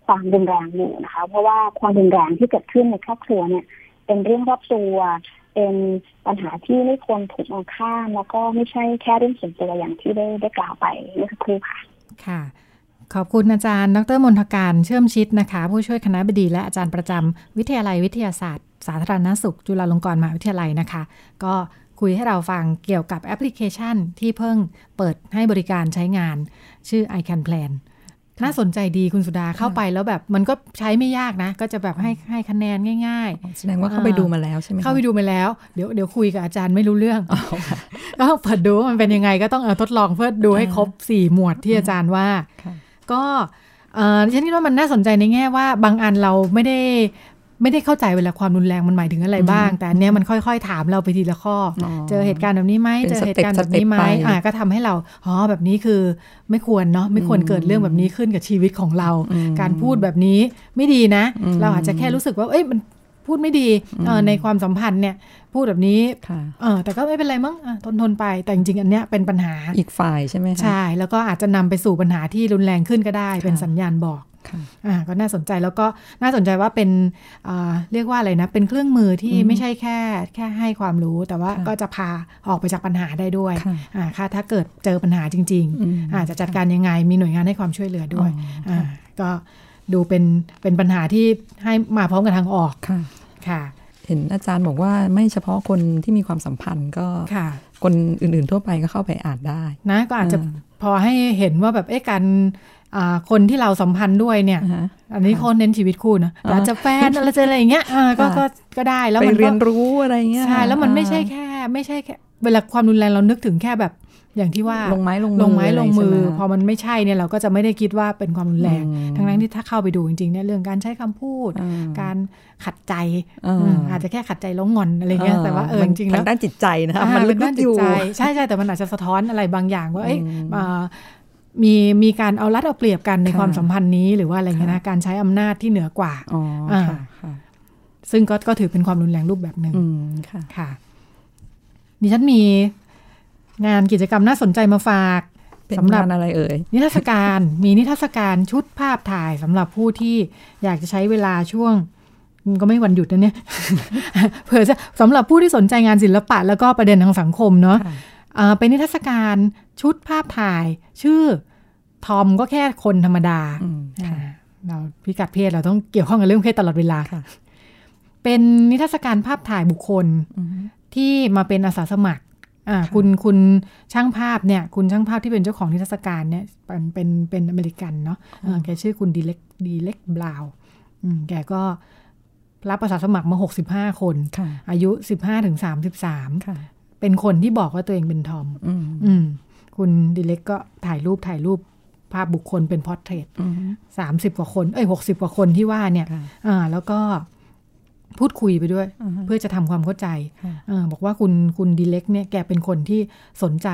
ความรุนแรงอยู่นะคะ เพราะว่าความรุนแรงที่เกิดขึ้นในครอบครัวเนี่ย เป็นเรื่องรอบตัวเป็นปัญหาที่ไม่ควรถูกมองข้ามแล้วก็ไม่ใช่แค่เรื่องส่วนตัวอย่างที่ได้ได้กล่าวไปเมื่อสักครู่ค่ะ ค่ะ ขอบคุณอาจารย์ ดรมนทการเชื่อมชิดนะคะ ผู้ช่วยคณบดีและอาจารย์ประจำวิทยาลัยวิทยาศาสตร์ สาธารณสุข จุฬาลงกรณ์มหาวิทยาลัยนะคะ ก็คุยให้เราฟังเกี่ยวกับแอปพลิเคชันที่เพิ่งเปิดให้บริการใช้งาน ชื่อ iCanPlan น่าสนใจดีคุณสุดาเข้าไปแล้วแบบมันก็ใช้ไม่ยากนะ ก็จะแบบให้ให้คะแนนง่าย ๆ แสดงว่าเข้าไปดูมาแล้วใช่ไหมคะเข้าไปดูมาแล้วเดี๋ยวเดี๋ยวคุยกับอาจารย์ไม่รู้เรื่องก็ต้องเปิดดูว่ามันเป็นยังไงก็ต้องเอาทดลองเพื่อดูให้ครบสี่หมวดที่อาจารย์ว่า ก็เออดิฉันคิดว่ามันน่าสนใจในแง่ว่าบางอันเราไม่ได้ไม่ได้เข้าใจเวลาความรุนแรงมันหมายถึงอะไรบ้างอืมแต่อันเนี้ยมันค่อยๆ ถามเราไปทีละข้อออเจอเหตุการณ์แบบนี้ไหมเป็นเจอเหตุการณ์แบบนี้ไหมสเต็ปๆไปอ่าก็ทำให้เราอ๋อแบบนี้คือไม่ควรเนาะไม่ควรเกิดเรื่องแบบนี้ขึ้นกับชีวิตของเราอืมการพูดแบบนี้ไม่ดีนะอืมเราอาจจะแค่รู้สึกว่าเอ้ยมัน พูดไม่ดีเอ่อในความสัมพันธ์เนี่ยพูดแบบนี้ค่ะเออแต่ก็ไม่เป็นไรมั้งอะทนทนๆไป แต่จริงๆ อันเนี้ยเป็นปัญหาอีกฝ่ายใช่ไหมคะใช่ แล้วก็อาจจะนำไปสู่ปัญหาที่รุนแรงขึ้นก็ได้ เป็นสัญญาณบอกค่ะอ่าก็น่าสนใจแล้วก็น่าสนใจว่าเป็นอ่าเรียกว่าอะไรนะ เป็นเครื่องมือที่อืมไม่ใช่แค่ แค่ให้ความรู้แต่ว่าค่ะก็จะพาออกไปจากปัญหาได้ด้วยค่ะอ่าค่ะถ้าเกิดเจอปัญหาจริงอืมๆอาจจะจัดการยังไงมีหน่วยงานให้ความช่วยเหลือด้วยอ๋ออ่่าก็ดูเป็นเป็นปัญหาที่ให้มาพร้อมกับทางออก ค่ะค่ะ เห็นอาจารย์บอกว่าไม่เฉพาะคนที่มีความสัมพันธ์ก็ค่ะ คนอื่นๆทั่วไปก็เข้าไปอ่านได้ นะก็อาจจะอ่าพอให้เห็นว่าแบบเอ๊ะการอ่าคนที่เราสัมพันธ์ด้วยเนี่ยอ่าฮะอันนี้เขาเน้นชีวิตคู่นะแต่อาจจะแฟนอะไรจะอะไรอย่างเงี้ยอ่าก็ค่ะก็ก็ได้แล้วไปมันก็เรียนรู้อะไรเงี้ยใช่แล้วมันไม่อ่าใช่แค่ ไม่ใช่แค่เวลาความรุนแรงเรานึกถึงแค่แบบ อย่างที่ว่าลงไม้ลงมือลงไม้ลงมืออะไรใช่ไหมพอมันไม่ใช่เนี่ยเราก็จะไม่ได้คิดว่าเป็นความรุนแรงอืมทั้งนั้นที่ถ้าเข้าไปดูจริงๆเนี่ยเรื่องการใช้คำพูดอ่าการขัดใจอ่าอืมอาจจะแค่ขัดใจแล้วงอนอะไรเงี้ยแต่ว่าเออมัจนริงๆแล้วทางด้านจิตใจนะคะอ่ามันลึเป็นด้านกๆจิอตยู่ใจใช่ใช่แต่มันอาจจะสะท้อนอะไรบางอย่างว่าเอ้ยอืมอ่ามีมีการเอารัดเอาเปรียบกันในค่ะความสัมพันธ์นี้หรือว่าอะไรเงี้ยนะค่ะการใช้อำนาจที่เหนือกว่าอ๋ออ่าค่ะค่ะซึ่งก็ก็ถือเป็นความรุนแรงรูปแบบหนึ่งอืมค่ะค่ะดิฉันมี งานกิจกรรมน่าสนใจมาฝากเป็นสำหรับงานอะไรเอ่ยนิทรรศการมีนิทรรศการชุดภาพถ่ายสำหรับผู้ที่อยากจะใช้เวลาช่วงก็ไม่วันหยุดนะเนี่ยเผื่อจะสำหรับผู้ที่สนใจงานศิลปะ แล้วก็ประเด็นทางสังคมเนาะค่ะอ่าเป็นนิทรรศการชุดภาพถ่าย ชื่อทอมก็แค่คนธรรมดาอืมค่ะอ่าเราพิกัดเพศเราต้องเกี่ยวข้องกับเรื่องเพศตลอดเวลาค่ะเป็นนิทรรศการภาพถ่ายบุคคลอืมที่มาเป็นอาสาสมัคร อ่าคุณคุณช่างภาพเนี่ย คุณช่างภาพที่เป็นเจ้าของนิทรรศการเนี่ยเป็นเป็นเป็นอเมริกันเนาะอ่าแกชื่อคุณดีเล็กดีเล็กบราวน์อืมแกก็รับอาสาสมัครมา 65 คนค่ะอายุ 15ถึง33ค่ะเป็นคนที่บอกว่าตัวเองเป็นทอมอืมอืมคุณดีเล็กก็ถ่ายรูปถ่ายรูปภาพบุคคลเป็น portrait อืมสามสิบกว่าคน เอ้ยหกสิบกว่าคนที่ว่าเนี่ยค่ะอ่าแล้วก็ พูดคุยไปด้วยอ่าฮะเพื่อจะทำความเข้าใจค่ะเออบอกว่าคุณคุณดีเล็กเนี่ยแกเป็นคนที่สนใจ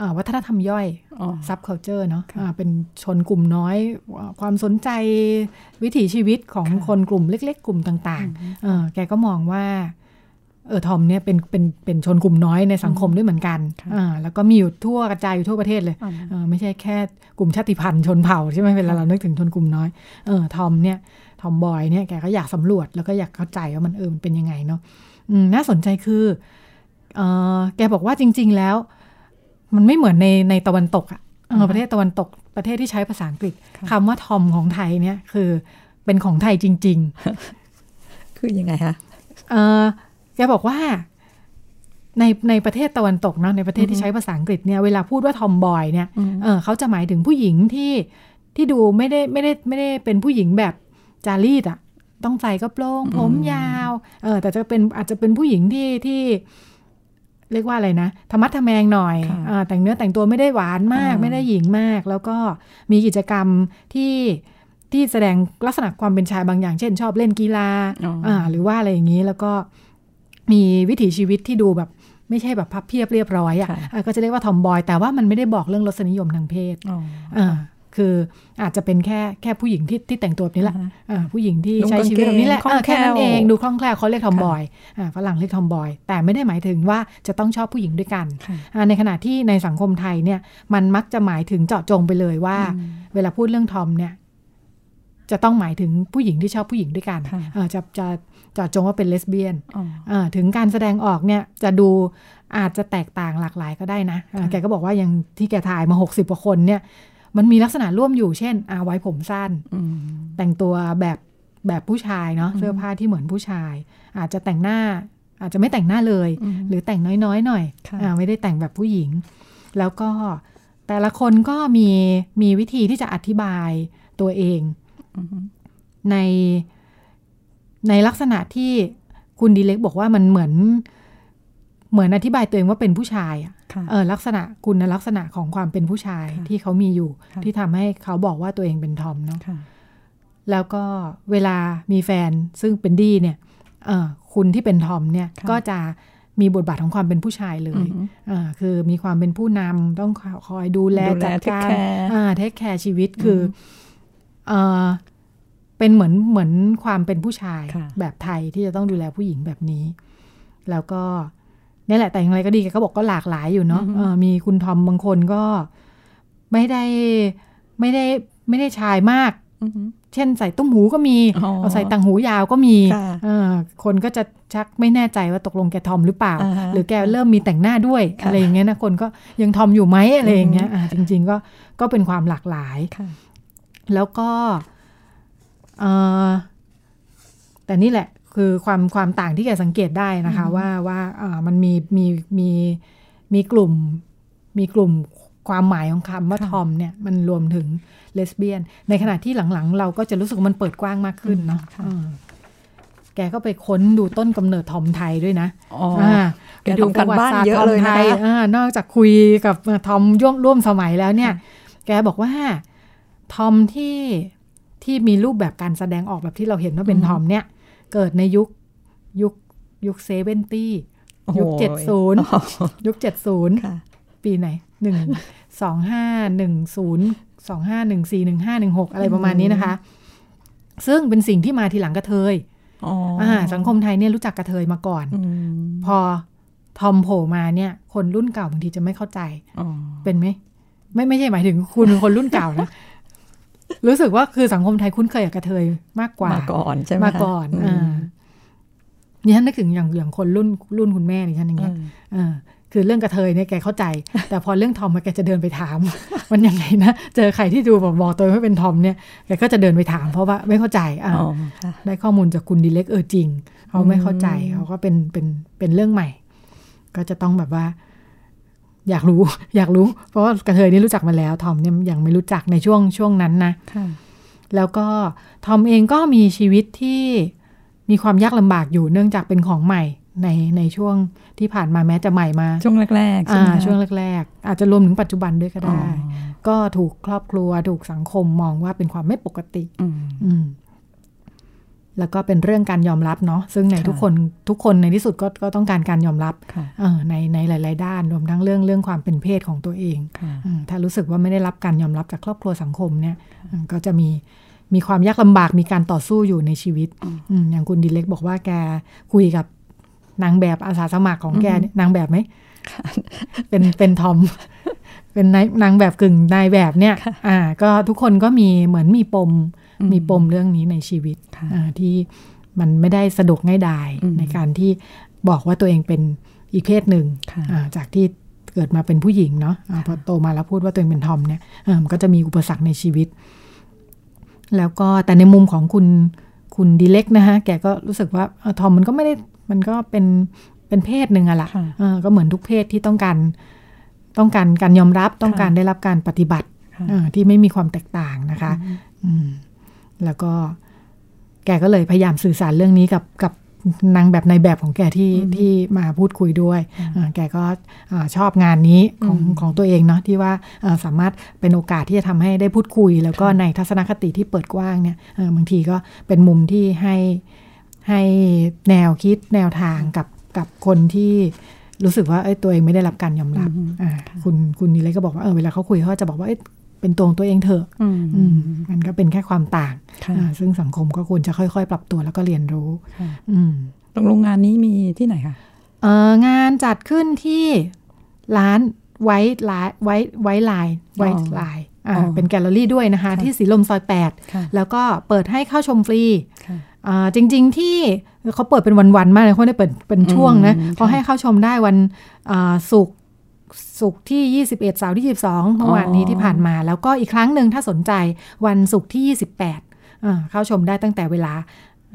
อ่าวัฒนธรรมย่อยอ๋อซับเคาเจอร์เนาะอ่าเป็นชนกลุ่มน้อยอ่าความสนใจวิถีชีวิตของค่ะคนกลุ่มเล็ก ๆ กลุ่มต่างๆเออแกก็มองว่าเออทอมเนี่ยเป็นเป็นเป็นชนกลุ่มน้อยในสังคมด้วยเหมือนกันค่ะอ่าแล้วก็มีอยู่ทั่วกระจายอยู่ทั่วประเทศเลยอ่าเออไม่ใช่แค่กลุ่มชาติพันธุ์ชนเผ่าใช่ไหมเวลาเรานึกถึงชนกลุ่มน้อยเออทอมเนี่ย ทอมบอยเนี่ยแกก็อยากสำรวจแล้วก็อยากเข้าใจว่ามันเออมันเป็นยังไงเนาะอืมน่าสนใจคือเออแกบอกว่าจริง ๆแล้ว มันไม่เหมือนในในตะวันตกอะเออประเทศตะวันตกประเทศที่ใช้ภาษาอังกฤษคำว่าทอมของไทยเนี่ยคือเป็นของไทยจริง ๆ คือยังไงคะเออแกบอกว่าในในประเทศตะวันตกเนาะในประเทศที่ใช้ภาษาอังกฤษเนี่ยเวลาพูดว่าทอมบอยเนี่ยอืมเออเขาจะหมายถึงผู้หญิงที่ที่ดูไม่ได้ไม่ได้ไม่ได้เป็นผู้หญิงแบบ จารีตอะต้องใส่กระโปรงผมยาวเออแต่จะเป็นอาจจะเป็นผู้หญิงที่ที่เรียกว่าอะไรนะธรรมะทะแมงหน่อยค่ะอ่าแต่งเนื้อแต่งตัวไม่ได้หวานมากอ่าไม่ได้หญิงมาก แล้วก็มีกิจกรรมที่ที่แสดงลักษณะความเป็นชายบางอย่าง เช่น ชอบเล่นกีฬาอ๋ออ่อ่าหรือว่าอะไรอย่างนี้แล้วก็มีวิถีชีวิตที่ดูแบบไม่ใช่แบบพับเพียบเรียบร้อยค่ะอะ่ะก็จะเรียกว่าทอมบอย แต่ว่ามันไม่ได้บอกเรื่องรสนิยมทางเพศอ๋ออ่า คืออาจจะเป็นแค่แค่ผู้หญิงที่ที่แต่งตัวแบบนี้แหละอ่าฮะอ่าผู้หญิงที่นุ่งใช้ชีวิตแบบนี้แหละกางเกงเออแค่นั้นคล่องแคล่วเองดูคล่องแคล่วเขาเรียกทอมค่ะบอยอ่าฝรั่งเรียกทอมบอย แต่ไม่ได้หมายถึงว่าจะต้องชอบผู้หญิงด้วยกันค่ะอ่าในขณะที่ในสังคมไทยเนี่ยมันมักจะหมายถึงเจาะจงไปเลยว่าอืมเวลาพูดเรื่องทอมเนี่ยจะต้องหมายถึงผู้หญิงที่ชอบผู้หญิงด้วยกันค่ะเอ่อจะจะเจาะจงว่าเป็นเลสเบี้ยนอ๋ออ่าถึงการแสดงออกเนี่ยจะดูอาจจะแตกต่างหลากหลายก็ได้นะอ่าค่ะแกก็บอกว่าอย่างที่แกถ่ายมา 60กว่าคนเนี่ย มันมีลักษณะร่วมอยู่เช่นอาไว้ผมสั้นอืมแต่งตัวแบบแบบผู้ชายเนาะอืมเสื้อผ้าที่เหมือนผู้ชาย อาจจะแต่งหน้าอาจจะไม่แต่งหน้าเลยอืมหรือแต่งน้อยๆหน่อยค่ะอ่าไม่ได้แต่งแบบผู้หญิง แล้วก็แต่ละคนก็มีมีวิธีที่จะอธิบายตัวเองอืมในในลักษณะที่คุณดีเล็กบอกว่ามันเหมือน เหมือนอธิบายตัวเองว่าเป็นผู้ชายอะค่ะ เออลักษณะคุณลักษณะของความเป็นผู้ชายค่ะที่เขามีอยู่ค่ะที่ทำให้เขาบอกว่าตัวเองเป็นทอมเนาะค่ะแล้วก็เวลามีแฟนซึ่งเป็นดีเนี่ยเอ่อคุณที่เป็นทอมเนี่ยค่ะก็จะมีบทบาทของความเป็นผู้ชายเลยอือฮึอ่าคือมีความเป็นผู้นำต้องคอยดูแลดูแลจัด take การ care อ่า take care ชีวิตคือเอ่อเป็นเหมือนเหมือนความเป็นผู้ชายค่ะแบบไทยที่จะต้องดูแลผู้หญิงแบบนี้ แล้วก็ นี่แหละแต่อย่างไรก็ดีแกก็บอกก็หลากหลายอยู่เนาะเออมีคุณทอมบางคนก็ไม่ได้ไม่ได้ไม่ได้ชายมากอือฮึเช่นใส่ตุ้มหูก็มีอ๋อเอาใส่ต่างหูยาวก็มีค่ะเออคนก็จะชักไม่แน่ใจว่าตกลงแกทอมหรือเปล่าอ่าฮะหรือแกเริ่มมีแต่งหน้าด้วยค่ะอะไรอย่างเงี้ยนะคนก็ยังทอมอยู่ไหมอะไรอย่างเงี้ยอ่าจริง ๆ ก็ก็เป็นความหลากหลายค่ะแล้วก็เออแต่นี่แหละ คือความความต่างที่แกสังเกตได้นะคะ ว่าว่าเอ่อมันมีมีมีมีกลุ่ม มีกลุ่มความหมายของคำว่าค่ะทอมเนี่ยมันรวมถึงเลสเบี้ยน ในขณะที่หลังๆ เราก็จะรู้สึกว่ามันเปิดกว้างมากขึ้นเนาะค่ะเออแกก็ไปค้นดูต้นกำเนิดทอมไทยด้วยนะอ๋ออ่าแกทำการบ้านเยอะเลยนะคะไปดูปรวัติศาสตร์ทอมไทอ่านอกจากคุยกับเอ่อทอมย่วมร่วมสมัยแล้วเนี่ย แกบอกว่าทอมที่ที่มีรูปแบบการแสดงออกแบบที่เราเห็นว่าเป็นทอมเนี่ย เกิดในยุคยุคยุคเซเวนตี้โอ้โหยุคเจ็ดศูนย์อ๋อยุคเจ็ดศูนย์ค่ะปีไหนหนึ่งสองห้าหนึ่งศูนย์สองห้าหนึ่งสี่หนึ่งห้าหนึ่งหกอะไรประมาณนี้นะคะ ซึ่งเป็นสิ่งที่มาทีหลังกระเทยอ๋ออ่าสังคมไทยเนี่ยรู้จักกระเทยมาก่อนอืมพอทอมโผล่มาเนี่ย คนรุ่นเก่าบางทีจะไม่เข้าใจอ๋อเป็นไหมไม่ไม่ใช่หมายถึงคุณเป็นคนรุ่นเก่านะ รู้สึกว่าคือสังคมไทยคุ้นเคยกับกระเทยมากกว่า มาก่อนใช่ไหมมาคะก่อนอืมอ่านี่ฉันนึกถึงอย่างอย่างคนรุ่นรุ่นคุณแม่ดิฉันอย่างเงี้ยอืมเออคือเรื่องกระเทยเนี่ยแกเข้าใจ แต่พอเรื่องทอมมาแกจะเดินไปถาม มันยังไงนะเจอใครที่ดูแบบบอกตัวเองว่าเป็นทอมเนี่ยแกก็จะเดินไปถาม เพราะว่าไม่เข้าใจอ่าอ๋อค่ะได้ข้อมูลจากคุณดีเล็กเออจริงเขาไม่เข้าใจเขาก็เป็นเป็นเป็นเรื่องใหม่ ก็จะต้องแบบว่า อยากรู้อยากรู้ เพราะว่ากระเทยนี่รู้จักมาแล้ว ทอมเนี่ยยังไม่รู้จักในช่วงช่วงนั้นนะค่ะแล้วก็ทอมเองก็มีชีวิตที่มีความยากลำบากอยู่เนื่องจากเป็นของใหม่ในในช่วงที่ผ่านมาแม้จะใหม่มา ช่วงแรกๆใช่อ่าไหมคะช่วงแรก ๆ อาจจะรวมถึงปัจจุบันด้วยก็อ๋อได้ ก็ถูกครอบครัวถูกสังคมมองว่าเป็นความไม่ปกติ อืมอืม แล้วก็เป็นเรื่องการยอมรับเนาะซึ่งในค่ะทุกคนทุกคนในที่สุดก็ก็ต้องการการยอมรับค่ะเออในในหลาย ๆ ด้านรวมทั้งเรื่องเรื่องความเป็นเพศของตัวเองค่ะอืมถ้ารู้สึกว่าไม่ได้รับการยอมรับจากครอบครัวสังคมเนี่ยอืมก็จะมีมีความยากลำบากมีการต่อสู้อยู่ในชีวิตอืมอย่างคุณดิเล็กบอกว่าแกคุยกับนางแบบอาสาสมัครของแกเนี่ยนางแบบไหมเป็นเป็นทอมเป็นนายนางแบบกึ่งนายแบบเนี่ย อ่า ก็ทุกคนก็มีเหมือนมีปมอื มมีปมเรื่องนี้ในชีวิตค่ะอ่าที่มันไม่ได้สะดวกง่ายดายอืมในการที่บอกว่าตัวเองเป็นอีกเพศหนึ่งค่ะอ่าจากที่เกิดมาเป็นผู้หญิงเนาะอ่าพอโตมาแล้วพูดว่าตัวเองเป็นทอมเนี่ยอ่ามันก็จะมีอุปสรรคในชีวิต แล้วก็แต่ในมุมของคุณคุณดีเล็กนะคะแกก็รู้สึกว่าเอ่อทอมมันก็ไม่ได้มันก็เป็นเป็นเพศหนึ่งอะล่ะค่ะเออก็เหมือนทุกเพศที่ต้องการต้องการการยอมรับต้องการได้รับการปฏิบัติค่ะเอ่อที่ไม่มีความแตกต่างนะคะอืม แล้วก็แกก็เลยพยายามสื่อสารเรื่องนี้กับกับนางแบบในแบบของแกที่ที่มาพูดคุยด้วยอ่าแกก็อ่าชอบงานนี้ของของตัวเองเนาะที่ว่าอ่าสามารถเป็นโอกาสที่จะทำให้ได้พูดคุย แล้วก็ในทัศนคติที่เปิดกว้างเนี่ยเอ่อบางทีก็เป็นมุมที่ให้ให้แนวคิดแนวทางกับกับคนที่รู้สึกว่าเอ้ยตัวเองไม่ได้รับการยอมรับอ่าคุณคุณนี่เลยก็บอกว่าเออเวลาเขาคุยเขาจะบอกว่า เอ้ยเป็นตัวของตัวเองเถอะอืมอืมมันก็เป็นแค่ความต่างค่ะอ่าซึ่งสังคมก็ควรจะค่อยๆ ปรับตัวแล้วก็เรียนรู้ค่ะอืมตรงโรงงานนี้มีที่ไหนคะเอ่องานจัดขึ้นที่ร้านไว้ลายไว้ไว้ลายไว้ลายอ่าอ๋อเป็นแกลเลอรี่ด้วยนะคะ ที่สีลมซอยค่ะ8แล้วก็เปิดให้เข้าชมฟรีค่ะอ่าจริง ๆ ที่เขาเปิดเป็นวัน ๆ มากเลยเขาไม่ได้เปิดเป็นช่วงนะอืมเขาให้เข้าชมได้วันอ่าศุกร์ ศุกร์ที่ 21เสาร์ที่ 22เมื่อวานนี้ที่ผ่านมา แล้วก็อีกครั้งหนึ่งถ้าสนใจวันศุกร์ที่ 28อ่าเข้าชมได้ตั้งแต่เวลา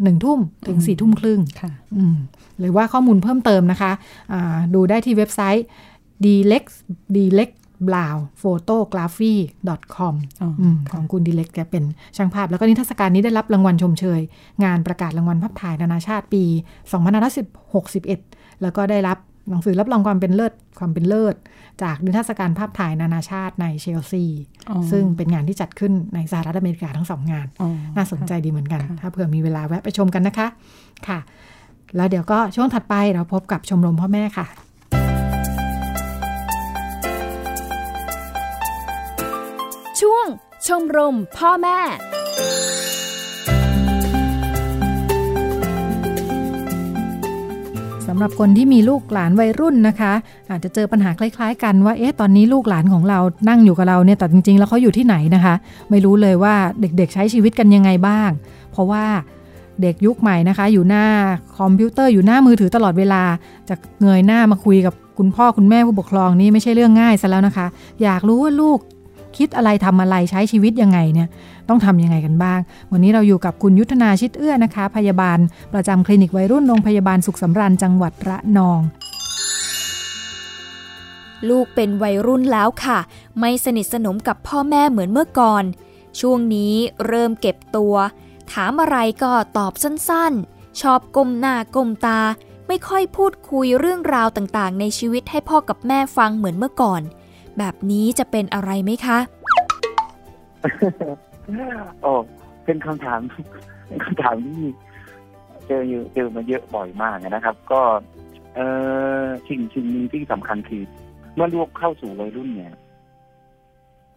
หนึ่งทุ่มถึงสี่ทุ่มครึ่งค่ะอืมหรือว่าข้อมูลเพิ่มเติมนะคะอ่าดูได้ที่เว็บไซต์ d l e x d l e x b l a u photography com อ๋อออืมของคุณดีเล็กแกเป็นช่างภาพ แล้วก็นิทรรศการนี้ได้รับรางวัลชมเชย งานประกาศรางวัลภาพถ่ายนานาชาติปี 2561 แล้วก็ได้รับ หนังสือรับรองความเป็นเลิศความเป็นเลิศ จากนิทรรศการภาพถ่ายนานาชาติในเชลซีอ๋อซึ่งเป็นงานที่จัดขึ้นในสหรัฐอเมริกาทั้งสองงานอ๋อน่าสนใจดีเหมือนกัน ถ้าเผื่อมีเวลาแวะไปชมกันนะคะ ค่ะ แล้วเดี๋ยวก็ช่วงถัดไปเราพบกับชมรมพ่อแม่ค่ะ ช่วงชมรมพ่อแม่ สำหรับคนที่มีลูกหลานวัยรุ่นนะคะ อาจจะเจอปัญหาคล้ายๆ กันว่าเอ๊ะตอนนี้ลูกหลานของเรานั่งอยู่กับเราเนี่ยแต่จริงๆ แล้วเขาอยู่ที่ไหนนะคะ ไม่รู้เลยว่าเด็กๆ ใช้ชีวิตกันยังไงบ้าง เพราะว่าเด็กยุคใหม่นะคะ อยู่หน้าคอมพิวเตอร์อยู่หน้ามือถือตลอดเวลาจะเงยหน้ามาคุยกับคุณพ่อคุณแม่ผู้ปกครองนี่ไม่ใช่เรื่องง่ายซะแล้วนะคะ อยากรู้ว่าลูกคิดอะไรทำอะไรใช้ชีวิตยังไงเนี่ย ต้องทำยังไงกันบ้าง วันนี้เราอยู่กับคุณยุทธนาชิดเอื้อนะคะ พยาบาลประจำคลินิกวัยรุ่นโรงพยาบาลสุขสำราญจังหวัดระนอง ลูกเป็นวัยรุ่นแล้วค่ะ ไม่สนิทสนมกับพ่อแม่เหมือนเมื่อก่อน ช่วงนี้เริ่มเก็บตัว ถามอะไรก็ตอบสั้นๆ ชอบก้มหน้าก้มตา ไม่ค่อยพูดคุยเรื่องราวต่างๆ ในชีวิตให้พ่อกับแม่ฟังเหมือนเมื่อก่อน แบบนี้จะเป็นอะไรไหมคะ โอ้เป็นคำถามเป็นคำถามที่เจออยู่เจอมาเยอะบ่อยมากนะครับ ก็ เออสิ่งสิ่งหนึ่งที่สำคัญคือ เมื่อลูกเข้าสู่วัยรุ่นเนี่ย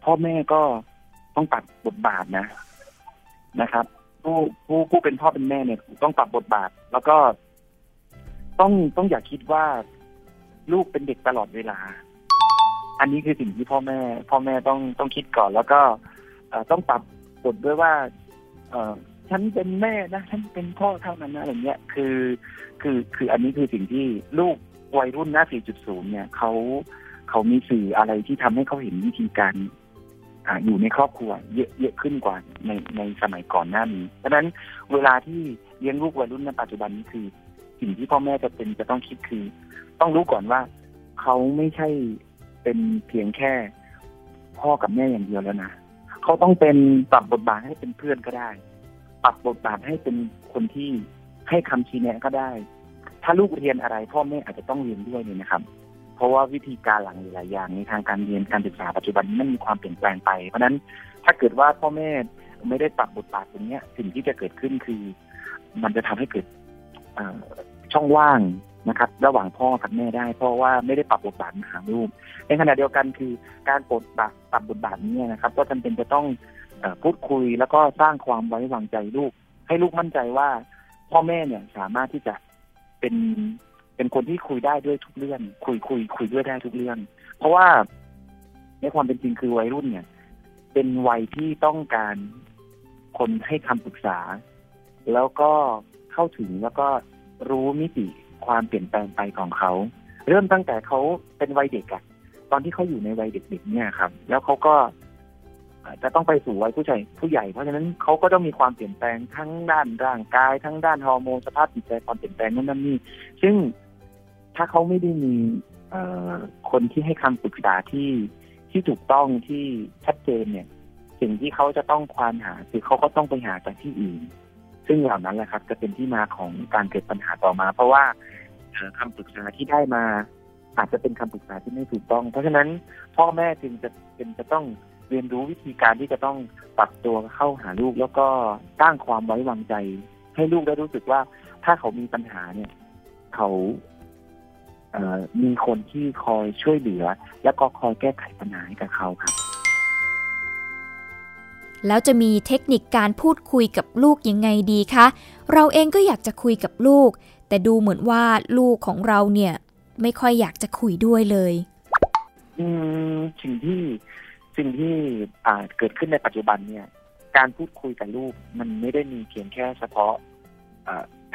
พ่อแม่ก็ต้องปรับบทบาทนะนะครับ ผู้ผู้ผู้เป็นพ่อเป็นแม่เนี่ย ต้องปรับบทบาท แล้วก็ต้องต้องอย่าคิดว่าลูกเป็นเด็กตลอดเวลา อันนี้คือสิ่งที่พ่อแม่ พ่อแม่ต้องต้องคิดก่อน แล้วก็ต้องปรับ บทด้วยว่า เออฉันเป็นแม่นะฉันเป็นพ่อเท่านั้นนะอะไรเงี้ยคือ คือคืออันนี้คือสิ่งที่ลูกวัยรุ่นหน้า 4.0 เนี่ยเขาเขามีสื่ออะไรที่ทำให้เขาเห็นวิธีการอยู่ในครอบครัว เยอะเยอะขึ้นกว่าในในสมัยก่อนหน้านี้เพราะนั้นเวลาที่เลี้ยงลูกวัยรุ่นในปัจจุบันนี้คือ สิ่งที่พ่อแม่จะเป็นจะต้องคิดคือ ต้องรู้ก่อนว่าเขาไม่ใช่เป็นเพียงแค่พ่อกับแม่อย่างเดียวแล้วนะ เขาต้องเป็นปรับบทบาทให้เป็นเพื่อนก็ได้ ปรับบทบาทให้เป็นคนที่ให้คำชี้แนะก็ได้ ถ้าลูกเรียนอะไรพ่อแม่อาจจะต้องเรียนด้วยเนี่ยนะครับ เพราะว่าวิธีการหลังหลายอย่างในทางการเรียนการศึกษาปัจจุบันนี้มันมีความเปลี่ยนแปลงไป เพราะนั้นถ้าเกิดว่าพ่อแม่ไม่ได้ปรับบทบาทตรงนี้สิ่งที่จะเกิดขึ้นคือ มันจะทำให้เกิดช่องว่าง นะครับ ระหว่างพ่อกับแม่ได้ เพราะว่าไม่ได้ปรับบทบาทหาลูกในขณะเดียวกันคือการปรับบทปรับบทบาทนี้นะครับ ก็จำเป็นจะต้องพูดคุยแล้วก็สร้างความไว้วางใจลูก ให้ลูกมั่นใจว่า พ่อแม่เนี่ยสามารถที่จะเป็นเป็นคนที่คุยได้ด้วยทุกเรื่อง คุยคุย คุยด้วยได้ทุกเรื่อง เพราะว่าในความเป็นจริงคือวัยรุ่นเนี่ย เป็นวัยที่ต้องการคนให้คำปรึกษา แล้วก็เข้าถึงแล้วก็รู้มิติ ความเปลี่ยนแปลงไปของเขา เริ่มตั้งแต่เขาเป็นวัยเด็กอะตอนที่เขาอยู่ในวัยเด็กๆเนี่ยครับ แล้วเขาก็จะต้องไปสู่วัยผู้ใหญ่ผู้ใหญ่ เพราะฉะนั้นเขาก็ต้องมีความเปลี่ยนแปลงทั้งด้านร่างกาย ทั้งด้านฮอร์โมนสภาพจิตใจความเปลี่ยนแปลงนั่นนั่นนี่ซึ่งถ้าเขาไม่ได้มีเอคนที่ให้คำปรึกษาที่ที่ถูกต้องที่ชัดเจนเนี่ย สิ่งที่เขาจะต้องควานหาคือเขาก็ต้องไปหาจากที่อื่น ซึ่งเหล่านั้นแหละครับจะเป็นที่มาของการเกิดปัญหาต่อมา เพราะว่าเอ่อคำปรึกษาที่ได้มา อาจจะเป็นคำปรึกษาที่ไม่ถูกต้อง เพราะฉะนั้นพ่อแม่จึงจะเป็นจะต้องเรียนรู้วิธีการที่จะต้องปรับตัวเข้าหาลูก แล้วก็สร้างความไว้วางใจ ให้ลูกได้รู้สึกว่าถ้าเขามีปัญหาเนี่ย เขาเออมีคนที่คอยช่วยเหลือ แล้วก็คอยแก้ไขปัญหาให้กับเขาครับ แล้วจะมีเทคนิคการพูดคุยกับลูกยังไงดีคะ เราเองก็อยากจะคุยกับลูก แต่ดูเหมือนว่าลูกของเราเนี่ย ไม่ค่อยอยากจะคุยด้วยเลย อืมสิ่งที่สิ่งที่อ่าเกิดขึ้นในปัจจุบันเนี่ย การพูดคุยกับลูกมันไม่ได้มีเพียงแค่เฉพาะ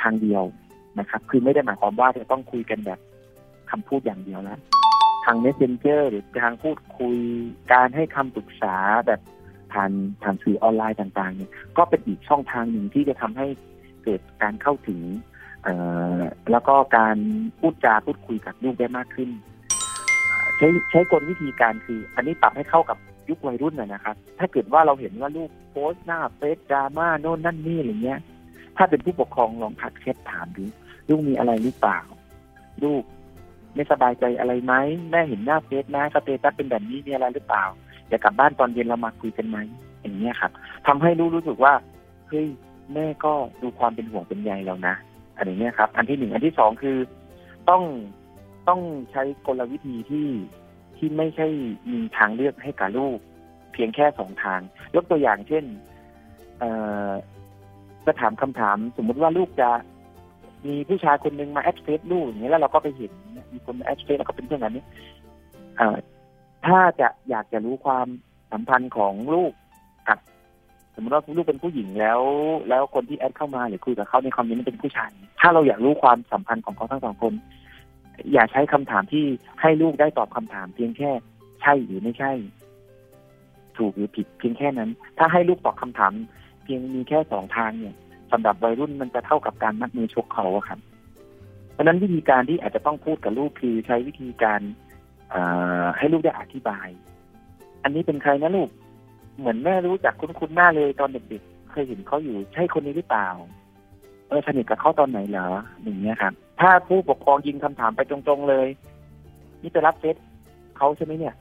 ทางเดียวนะครับ คือไม่ได้หมายความว่าจะต้องคุยกันแบบคำพูดอย่างเดียวแล้วทาง messenger หรือทางพูดคุยการให้คำปรึกษาแบบ ผ่านผ่านสื่อออนไลน์ต่างๆเนี่ยก็เป็นอีกช่องทางหนึ่งที่จะทำให้เกิดการเข้าถึงแล้วก็การพูดจาพูดคุยกับลูกได้มากขึ้น ใช้ใช้กลวิธีการคือ อันนี้ปรับให้เข้ากับยุควัยรุ่นนะนะครับ ถ้าเกิดว่าเราเห็นว่าลูกโพสต์หน้าเฟซดราม่าโน่นนั่นนี่อะไรเงี้ย ถ้าเป็นผู้ปกครองลองทักแชทถามดูลูกมีอะไรหรือเปล่า ลูกไม่สบายใจอะไรไหมแม่เห็นหน้าเฟซนะสเตตัสเป็นแบบนี้มีอะไรหรือเปล่า อยากลับบ้านตอนเย็นเรามาคุยกันไหมอย่างเงี้ยครับทำให้ลูกรู้สึกว่าเฮ้ยแม่ก็ดูความเป็นห่วงเป็นใยเรานะอันนี้ครับ อันที่หนึ่งอันที่สองคือต้องต้องใช้กลวิธีที่ที่ไม่ใช่มีทางเลือกให้กับลูก เพียงแค่สองทาง ยกตัวอย่างเช่นเอจะถามคำถาม สมมุติว่าลูกจะมีผู้ชายคนหนึ่งมา add Face ลูกอย่างนี้แล้วเราก็ไปเห็นมีคนมา add Face แล้วก็เป็นเพื่อนกันนี้เอ่อ ถ้าจะอยากจะรู้ความสัมพันธ์ของลูกกับ สมมติว่าลูกเป็นผู้หญิงแล้ว แล้วคนที่ add เข้ามาหรือคุยกับเขาในคอมเมนต์เป็นผู้ชาย ถ้าเราอยากรู้ความสัมพันธ์ของเขาทั้งสองคน อย่าใช้คำถามที่ให้ลูกได้ตอบคำถาม เพียงแค่ ใช่หรือไม่ใช่ ถูกหรือผิด เพียงแค่นั้น ถ้าให้ลูกตอบคำถาม เพียงมีแค่สองทางเนี่ยสำหรับวัยรุ่นมันจะเท่ากับการมัดมือชกเขาอะครับ เพราะนั้นวิธีการที่อาจจะต้องพูดกับลูกคือใช้วิธีการ ให้ลูกได้อธิบาย อันนี้เป็นใครนะลูก เหมือนแม่รู้จักคุ้นๆหน้าเลยตอนเด็กๆ เคยเห็นเขาอยู่ใช่คนนี้หรือเปล่า เออสนิทกับเขาตอนไหนเหรออย่างเงี้ยครับ ถ้าผู้ปกครองยิงคำถามไปตรงๆเลย นี่ไปรับเฟซเขาใช่ไหมเนี่ย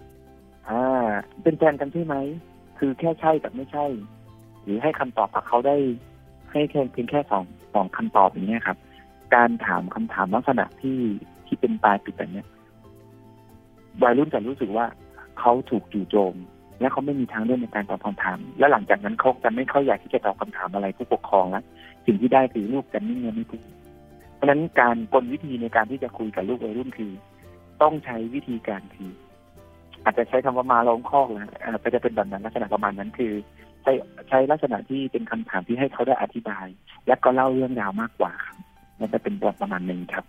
อ่า เป็นแฟนกันใช่ไหม คือแค่ใช่กับไม่ใช่ หรือให้คำตอบกับเขาได้ ให้แค่เพียงแค่สองสองคำตอบอย่างเงี้ยครับ การถามคำถามลักษณะที่ที่เป็นปลายปิดแบบเนี้ย วัยรุ่นจะรู้สึกว่าเขาถูกจู่โจม และเขาไม่มีทางเลือกในการตอบคำถาม และหลังจากนั้นเขาจะไม่ค่อยอยากที่จะตอบคำถามอะไรผู้ปกครองแล้วสิ่งที่ได้คือลูกจะนิ่งและไม่พูดเพราะฉะนั้นการกลวิธีในการที่จะคุยกับลูกวัยรุ่นคือ ต้องใช้วิธีการคืออาจจะใช้คำว่ามาล้อมคอกนะอ่อก็จะเป็นแบบนั้นลักษณะประมาณนั้นคือใช้ใช้ลักษณะที่เป็นคำถามที่ให้เขาได้อธิบาย และก็เล่าเรื่องราวมากกว่าครับมันจะเป็นบบประมาณหนึ่งครับ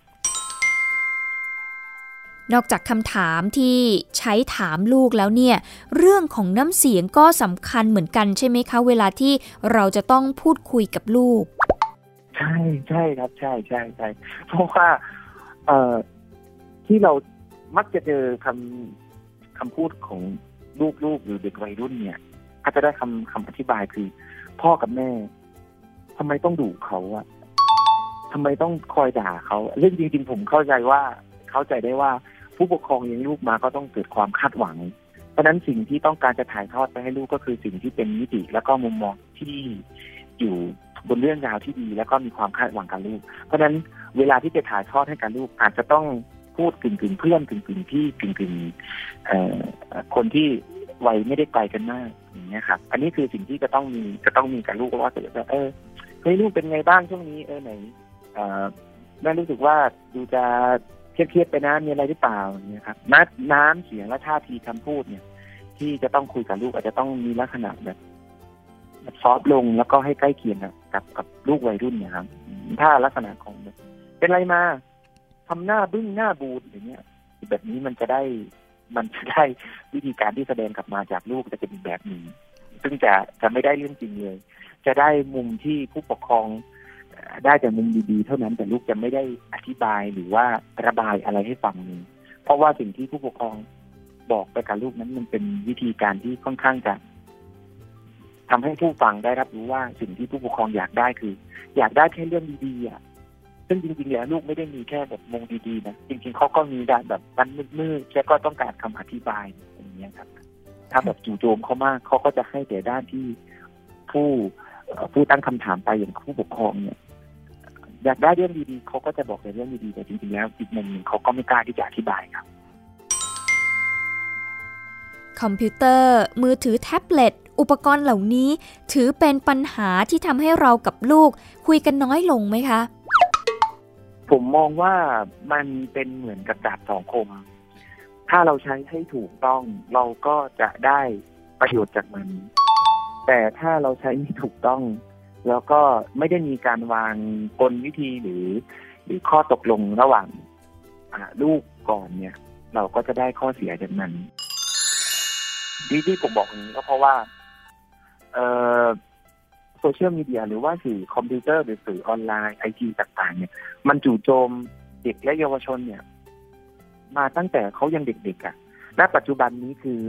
นอกจากคำถามที่ใช้ถามลูกแล้วเนี่ย เรื่องของน้ำเสียงก็สำคัญเหมือนกันใช่ไหมคะ เวลาที่เราจะต้องพูดคุยกับลูก ใช่ใช่ครับ ใช่ใช่ใช่เพราะว่า เอ่อที่เรามักจะเจอคำคำพูดของลูกๆหรือเด็กวัยรุ่นเนี่ยก็จะได้คำคำอธิบายคือ พ่อกับแม่ทำไมต้องดุเขาอะทำไมต้องคอยด่าเขาเรื่องจริงๆผมเข้าใจว่าเข้าใจได้ว่า ผู้ปกครองเลี้ยงลูกมาก็ต้องเกิดความคาดหวัง เพราะนั้นสิ่งที่ต้องการจะถ่ายทอดไปให้ลูกก็คือสิ่งที่เป็นมิติแล้วก็มุมมองที่อยู่บนเรื่องราวที่ดี แล้วก็มีความคาดหวังกับลูก เพราะฉะนั้นเวลาที่จะถ่ายทอดให้กับลูกอาจจะต้องพูดกึ่งกึ่งๆเพื่อนกึ่งกึ่งๆพี่กึ่งกึ่งๆคนที่วัยไม่ได้ไกลกันมากอย่างเงี้ยครับ อันนี้คือสิ่งที่จะต้องมีจะต้องมีกับลูกว่าจะเออเฮ้ยลูกเป็นไงบ้างช่วงนี้เออไหนแม่รู้สึกว่าดูจะ เครียดไปนะมีอะไรหรือเปล่าอย่างเงี้ยครับนัดน้ำเสียงและท่าทีคำพูดเนี่ย ที่จะต้องคุยกับลูกอาจจะต้องมีลักษณะแบบซอฟลงแล้วก็ให้ใกล้เคียงกับกับลูกวัยรุ่นเนี่ยครับถ้าลักษณะของแบบเป็นไรมาทำหน้าบึ้งหน้าบูดอย่างเงี้ยแบบนี้มันจะได้มันจะได้วิธีการที่แสดงกลับมาจากลูกจะเป็นแบบนึ่งซึ่งจะจะไม่ได้เรื่องจริงเลย จะได้มุมที่ผู้ปกครอง ได้แต่มุมดีๆ เท่านั้นแต่ลูกจะไม่ได้อธิบายหรือว่าระบายอะไรให้ฟังเลยเพราะว่าสิ่งที่ผู้ปกครองบอกไปกับลูกนั้นมันเป็นวิธีการที่ค่อนข้างจะทำให้ผู้ฟังได้รับรู้ว่าสิ่งที่ผู้ปกครองอยากได้คือ อยากได้แค่เรื่องดีๆอะซึ่งจริงๆแล้วลูกไม่ได้มีแค่แบบมงดีๆนะจริงๆเขาก็มีด้แบบด้านมืดๆแล้วก็ต้องการคำอธิบายอย่างเงี้ยครับ ถ้าแบบจู่โจมเขามากเขาก็จะให้แต่ด้านที่ผู้ผู้ตั้งคำถามไปอย่างผู้ปกครองเนี่ย อยากได้เรื่องดีๆเขาก็จะบอกแต่เรื่องดีๆแต่จริงๆแล้วอีกมุมหนึ่งเขาก็ไม่กล้าที่จะอธิบายครับ คอมพิวเตอร์ มือถือแท็บเล็ตอุปกรณ์เหล่านี้ถือเป็นปัญหาที่ทำให้เรากับลูกคุยกันน้อยลงไหมคะ ผมมองว่ามันเป็นเหมือนกับดาบสองคม ถ้าเราใช้ให้ถูกต้องเราก็จะได้ประโยชน์จากมัน แต่ถ้าเราใช้ไม่ถูกต้อง แล้วก็ไม่ได้มีการวางกลวิธีหรือ หรือข้อตกลงระหว่างลูกก่อนเนี่ย เราก็จะได้ข้อเสียจากมันที่ที่ผมบอกอย่างนี้ก็เพราะว่าเอ่อโซเชียลมีเดียหรือว่าสื่อคอมพิวเตอร์หรือสื่อออนไลน์ไอทีต่างๆ เนี่ย มันจู่โจมเด็กและเยาวชนเนี่ย มาตั้งแต่เขายังเด็กๆอะ่ะณปัจจุบันนี้คือ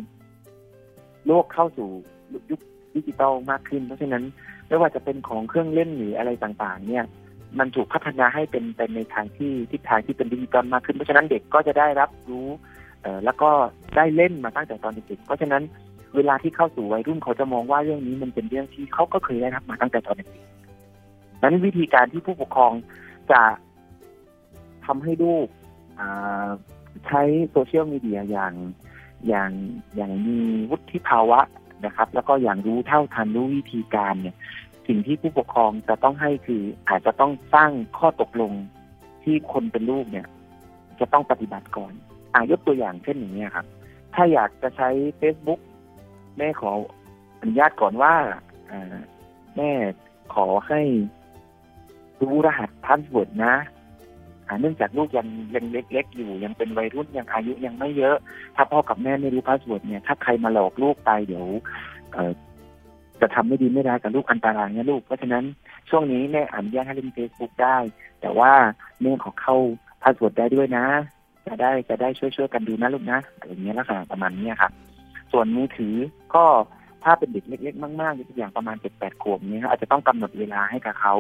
โลกเข้าสู่ยุคดิจิตอลมากขึ้น เพราะฉะนั้น ไม่ว่าจะเป็นของเครื่องเล่นหรืออะไรต่างๆ เนี่ย มันถูกพัฒนาให้เป็นเป็นในทางที่ทิศทางที่เป็นดิจิตอลมากขึ้น เพราะฉะนั้นเด็กก็จะได้รับรู้เอ่อแล้วก็ได้เล่นมาตั้งแต่ตอนเด็กๆเพราะฉะนั้นเวลาที่เข้าสู่วัยรุ่นเขาจะมองว่าเรื่องนี้มันเป็นเรื่องที่เขาก็เคยได้รับมาตั้งแต่ตอนเด็กๆนั้นวิธีการที่ผู้ปกครองจะทำให้ลูกใช้โซเชียลมีเดียอย่างอย่างอย่างมีวุฒิภาวะ นะครับ แล้วก็อย่างรู้เท่าทันรู้วิธีการเนี่ย สิ่งที่ผู้ปกครองจะต้องให้คืออาจจะต้องสร้างข้อตกลงที่คนเป็นลูกเนี่ย จะต้องปฏิบัติก่อนอายกตัวอย่างเช่นอย่างนี้ครับ ถ้าอยากจะใช้ Facebook แม่ขออนุญาตก่อนว่าแม่ขอให้รู้รหัส password นะ เนื่องจากลูกยังยังเล็ก ๆ อยู่ยังเป็นวัยรุ่นยังอายุยังไม่เยอะ ถ้าพ่อกับแม่ไม่รู้ password เนี่ยถ้าใครมาหลอกลูกไปเดี๋ยวจะทำไม่ดีไม่ร้ายกับลูกอันตรายนะลูก เพราะฉะนั้นช่วงนี้แม่อนุญาตให้เล่นเฟซบุ๊กได้ แต่ว่าแม่ขอเข้า password ได้ด้วยนะ จะได้จะได้ช่วยช่วยกันดูนะลูกนะอะไรอย่างเงี้ยลักษณะประมาณเนี้ยครับส่วนมือถือก็ถ้าเป็นเด็กเล็ก ๆ มากๆยกตัวอย่างประมาณเจ็ดแปดขวบเนี้ยอาจจะต้องกำหนดเวลาให้กับเขา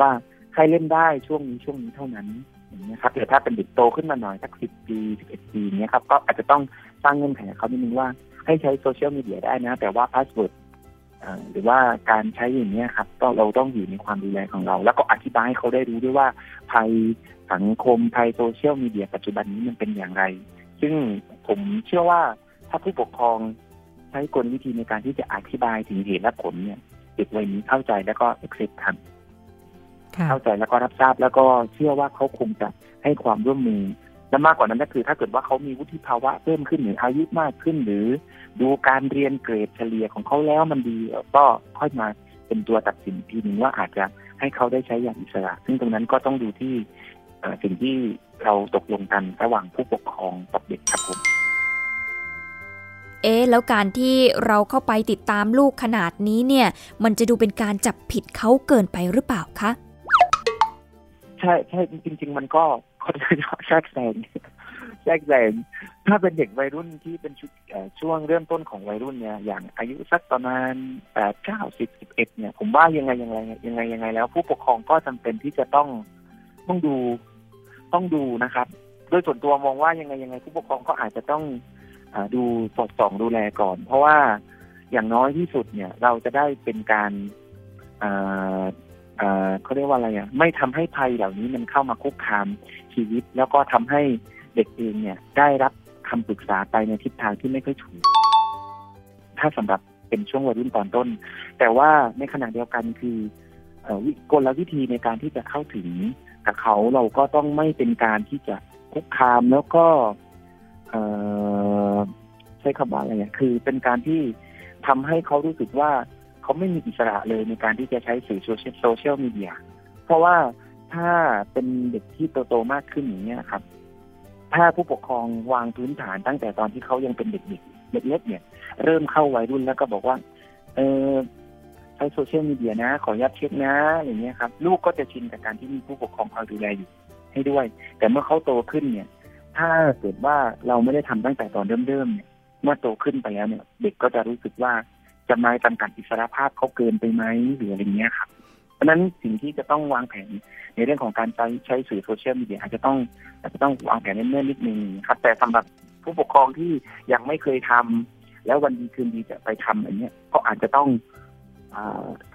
ว่าใครเล่นได้ช่วงนี้ช่วงนี้เท่านั้น อย่างเงี้ยครับแต่ถ้าเป็นเด็กโตขึ้นมาหน่อยสักสิบปีสิบเอ็ดปีเนี้ยครับก็อาจจะต้องสร้างเงื่อนไขเขานิดนึงว่าให้ใช้โซเชียลมีเดียได้นะ แต่ว่า password หรือว่าการใช้อย่างนี้ครับก็เราต้องอยู่ในความดูแลของเรา แล้วก็อธิบายให้เขาได้รู้ด้วยว่าภัยสังคมภัยโซเชียลมีเดียปัจจุบันนี้มันเป็นอย่างไร ซึ่งผมเชื่อว่าถ้าผู้ปกครองใช้กลวิธีในการที่จะอธิบายถึงเหตุและผลเนี่ยเด็กวัยนี้เข้าใจแล้วก็ accept ครับ เข้าใจแล้วก็รับทราบแล้วก็เชื่อว่าเขาคงจะให้ความร่วมมือและมากกว่านั้นก็คือ ถ้าเกิดว่าเขามีวุฒิภาวะเพิ่มขึ้นหรืออายุมากขึ้น หรือดูการเรียนเกรดเฉลี่ยของเขาแล้วมันดีก็ค่อยมาเป็นตัวตัดสินอีกทีหนึ่งว่าอาจจะให้เขาได้ใช้อย่างอิสระ ซึ่งตรงนั้นก็ต้องดูที่เอ่อสิ่งที่เราตกลงกันระหว่างผู้ปกครองกับเด็กครับผมเอ๊ะแล้วการที่เราเข้าไปติดตามลูกขนาดนี้เนี่ย มันจะดูเป็นการจับผิดเขาเกินไปหรือเปล่าคะใช่ใช่จริง ๆ มันก็ค่อนข้างแทรกแซงแทรกแซงถ้าเป็นเด็กวัยรุ่นที่เป็นชุดช่วงเริ่มต้นของวัยรุ่นเนี่ยอย่างอายุสักประมาณแปดเก้าสิบสิบเอ็ดเนี่ย ผมว่ายังไงยังไงยังไงยังไงแล้ว ผู้ปกครองก็จำเป็นที่จะต้องต้องดูต้องดูนะครับ โดยส่วนตัวมองว่ายังไงยังไง ผู้ปกครองก็อาจจะต้องอดูสอดส่องดูแลก่อน เพราะว่าอย่างน้อยที่สุดเนี่ย เราจะได้เป็นการอา เขาเรียกว่าอะไรอะไม่ทำให้ภัยเหล่านี้มันเข้ามาคุกคามชีวิต แล้วก็ทำให้เด็กเองเนี่ยได้รับคำปรึกษาไปในทิศทางที่ไม่ค่อยถูก ถ้าสำหรับเป็นช่วงวัยรุ่นตอนต้น แต่ว่าในขณะเดียวกันคือวิกลวิธีในการที่จะเข้าถึงกับเขาเราก็ต้องไม่เป็นการที่จะคุกคามแล้วก็ใช้คำว่าอะไรอะคือเป็นการที่ทำให้เขารู้สึกว่า เขาไม่มีอิสระเลยในการที่จะใช้สื่อโซเชียลมีเดีย เพราะว่าถ้าเป็นเด็กที่โตๆมากขึ้นอย่างเงี้ยครับ ถ้าผู้ปกครองวางพื้นฐานตั้งแต่ตอนที่เขายังเป็นเด็กๆเล็กๆเนี่ย เริ่มเข้าวัยรุ่นแล้วก็บอกว่า เออใช้โซเชียลมีเดียนะ ขออนุญาตเช็คนะอย่างเงี้ยครับ ลูกก็จะชินกับการที่มีผู้ปกครองคอยดูแลอยู่ให้ด้วย แต่เมื่อเขาโตขึ้นเนี่ย ถ้าเกิดว่าเราไม่ได้ทำตั้งแต่ตอนเริ่มๆเนี่ยเมื่อโตขึ้นไปแล้วเนี่ย เด็กก็จะรู้สึกว่า จะมาจำกัดอิสรภาพเขาเกินไปไหมหรืออะไรเงี้ยครับ เพราะนั้นสิ่งที่จะต้องวางแผนในเรื่องของการใช้ใช้สื่อโซเชียลมีเดียอาจจะต้องอาจจะต้องวางแผนเนิ่นๆนิดนึงครับ แต่สำหรับผู้ปกครองที่ยังไม่เคยทำแล้ววันดีคืนดีจะไปทำอันเนี้ยก็อาจจะต้องอ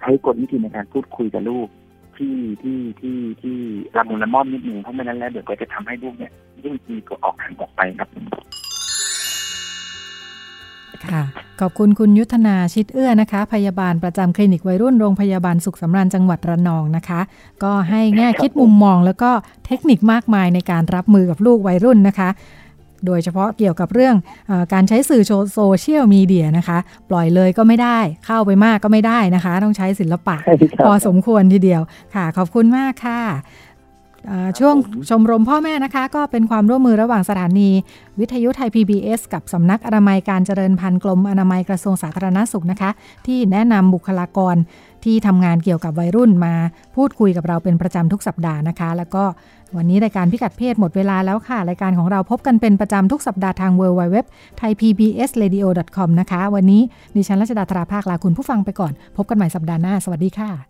ใช้กลวิธีในการพูดคุยกับลูกที่ที่ที่ที่ละมุนละม่อมนิดนึงเพราะไม่นั้นแล้วเดี๋ยวก็จะทำให้ลูกเนี่ยยิ่งตีตัวออกห่างออกไปครับ ค่ะ ขอบคุณคุณยุทธนาชิดเอื้อนะคะ พยาบาลประจำคลินิกวัยรุ่นโรงพยาบาลสุขสำราญจังหวัดระนองนะคะ ก็ให้แง่คิดมุมมอง แล้วก็เทคนิคมากมายในการรับมือกับลูกวัยรุ่นนะคะ โดยเฉพาะเกี่ยวกับเรื่องเออการใช้สื่อโซเชียลมีเดียนะคะ ปล่อยเลยก็ไม่ได้ เข้าไปมากก็ไม่ได้นะคะ ต้องใช้ศิลปะใช่ครับพอสมควรทีเดียวค่ะ ขอบคุณมากค่ะอ่า ช่วงชมรมพ่อแม่นะคะ ก็เป็นความร่วมมือระหว่างสถานี วิทยุไทย PBS กับสำนักอนามัยการเจริญพันธุ์กรมอนามัยกระทรวงสาธารณสุขนะคะ ที่แนะนำบุคลากรที่ทำงานเกี่ยวกับวัยรุ่นมา พูดคุยกับเราเป็นประจำทุกสัปดาห์นะคะ แล้วก็วันนี้รายการพิกัดเพศหมดเวลาแล้วค่ะ รายการของเราพบกันเป็นประจำทุกสัปดาห์ทาง w w w t h a i p b s r a d i o com นะคะ วันนี้ดิฉันรัชดาธราภาคลาคุณผู้ฟังไปก่อน พบกันใหม่สัปดาห์หน้า สวัสดีค่ะ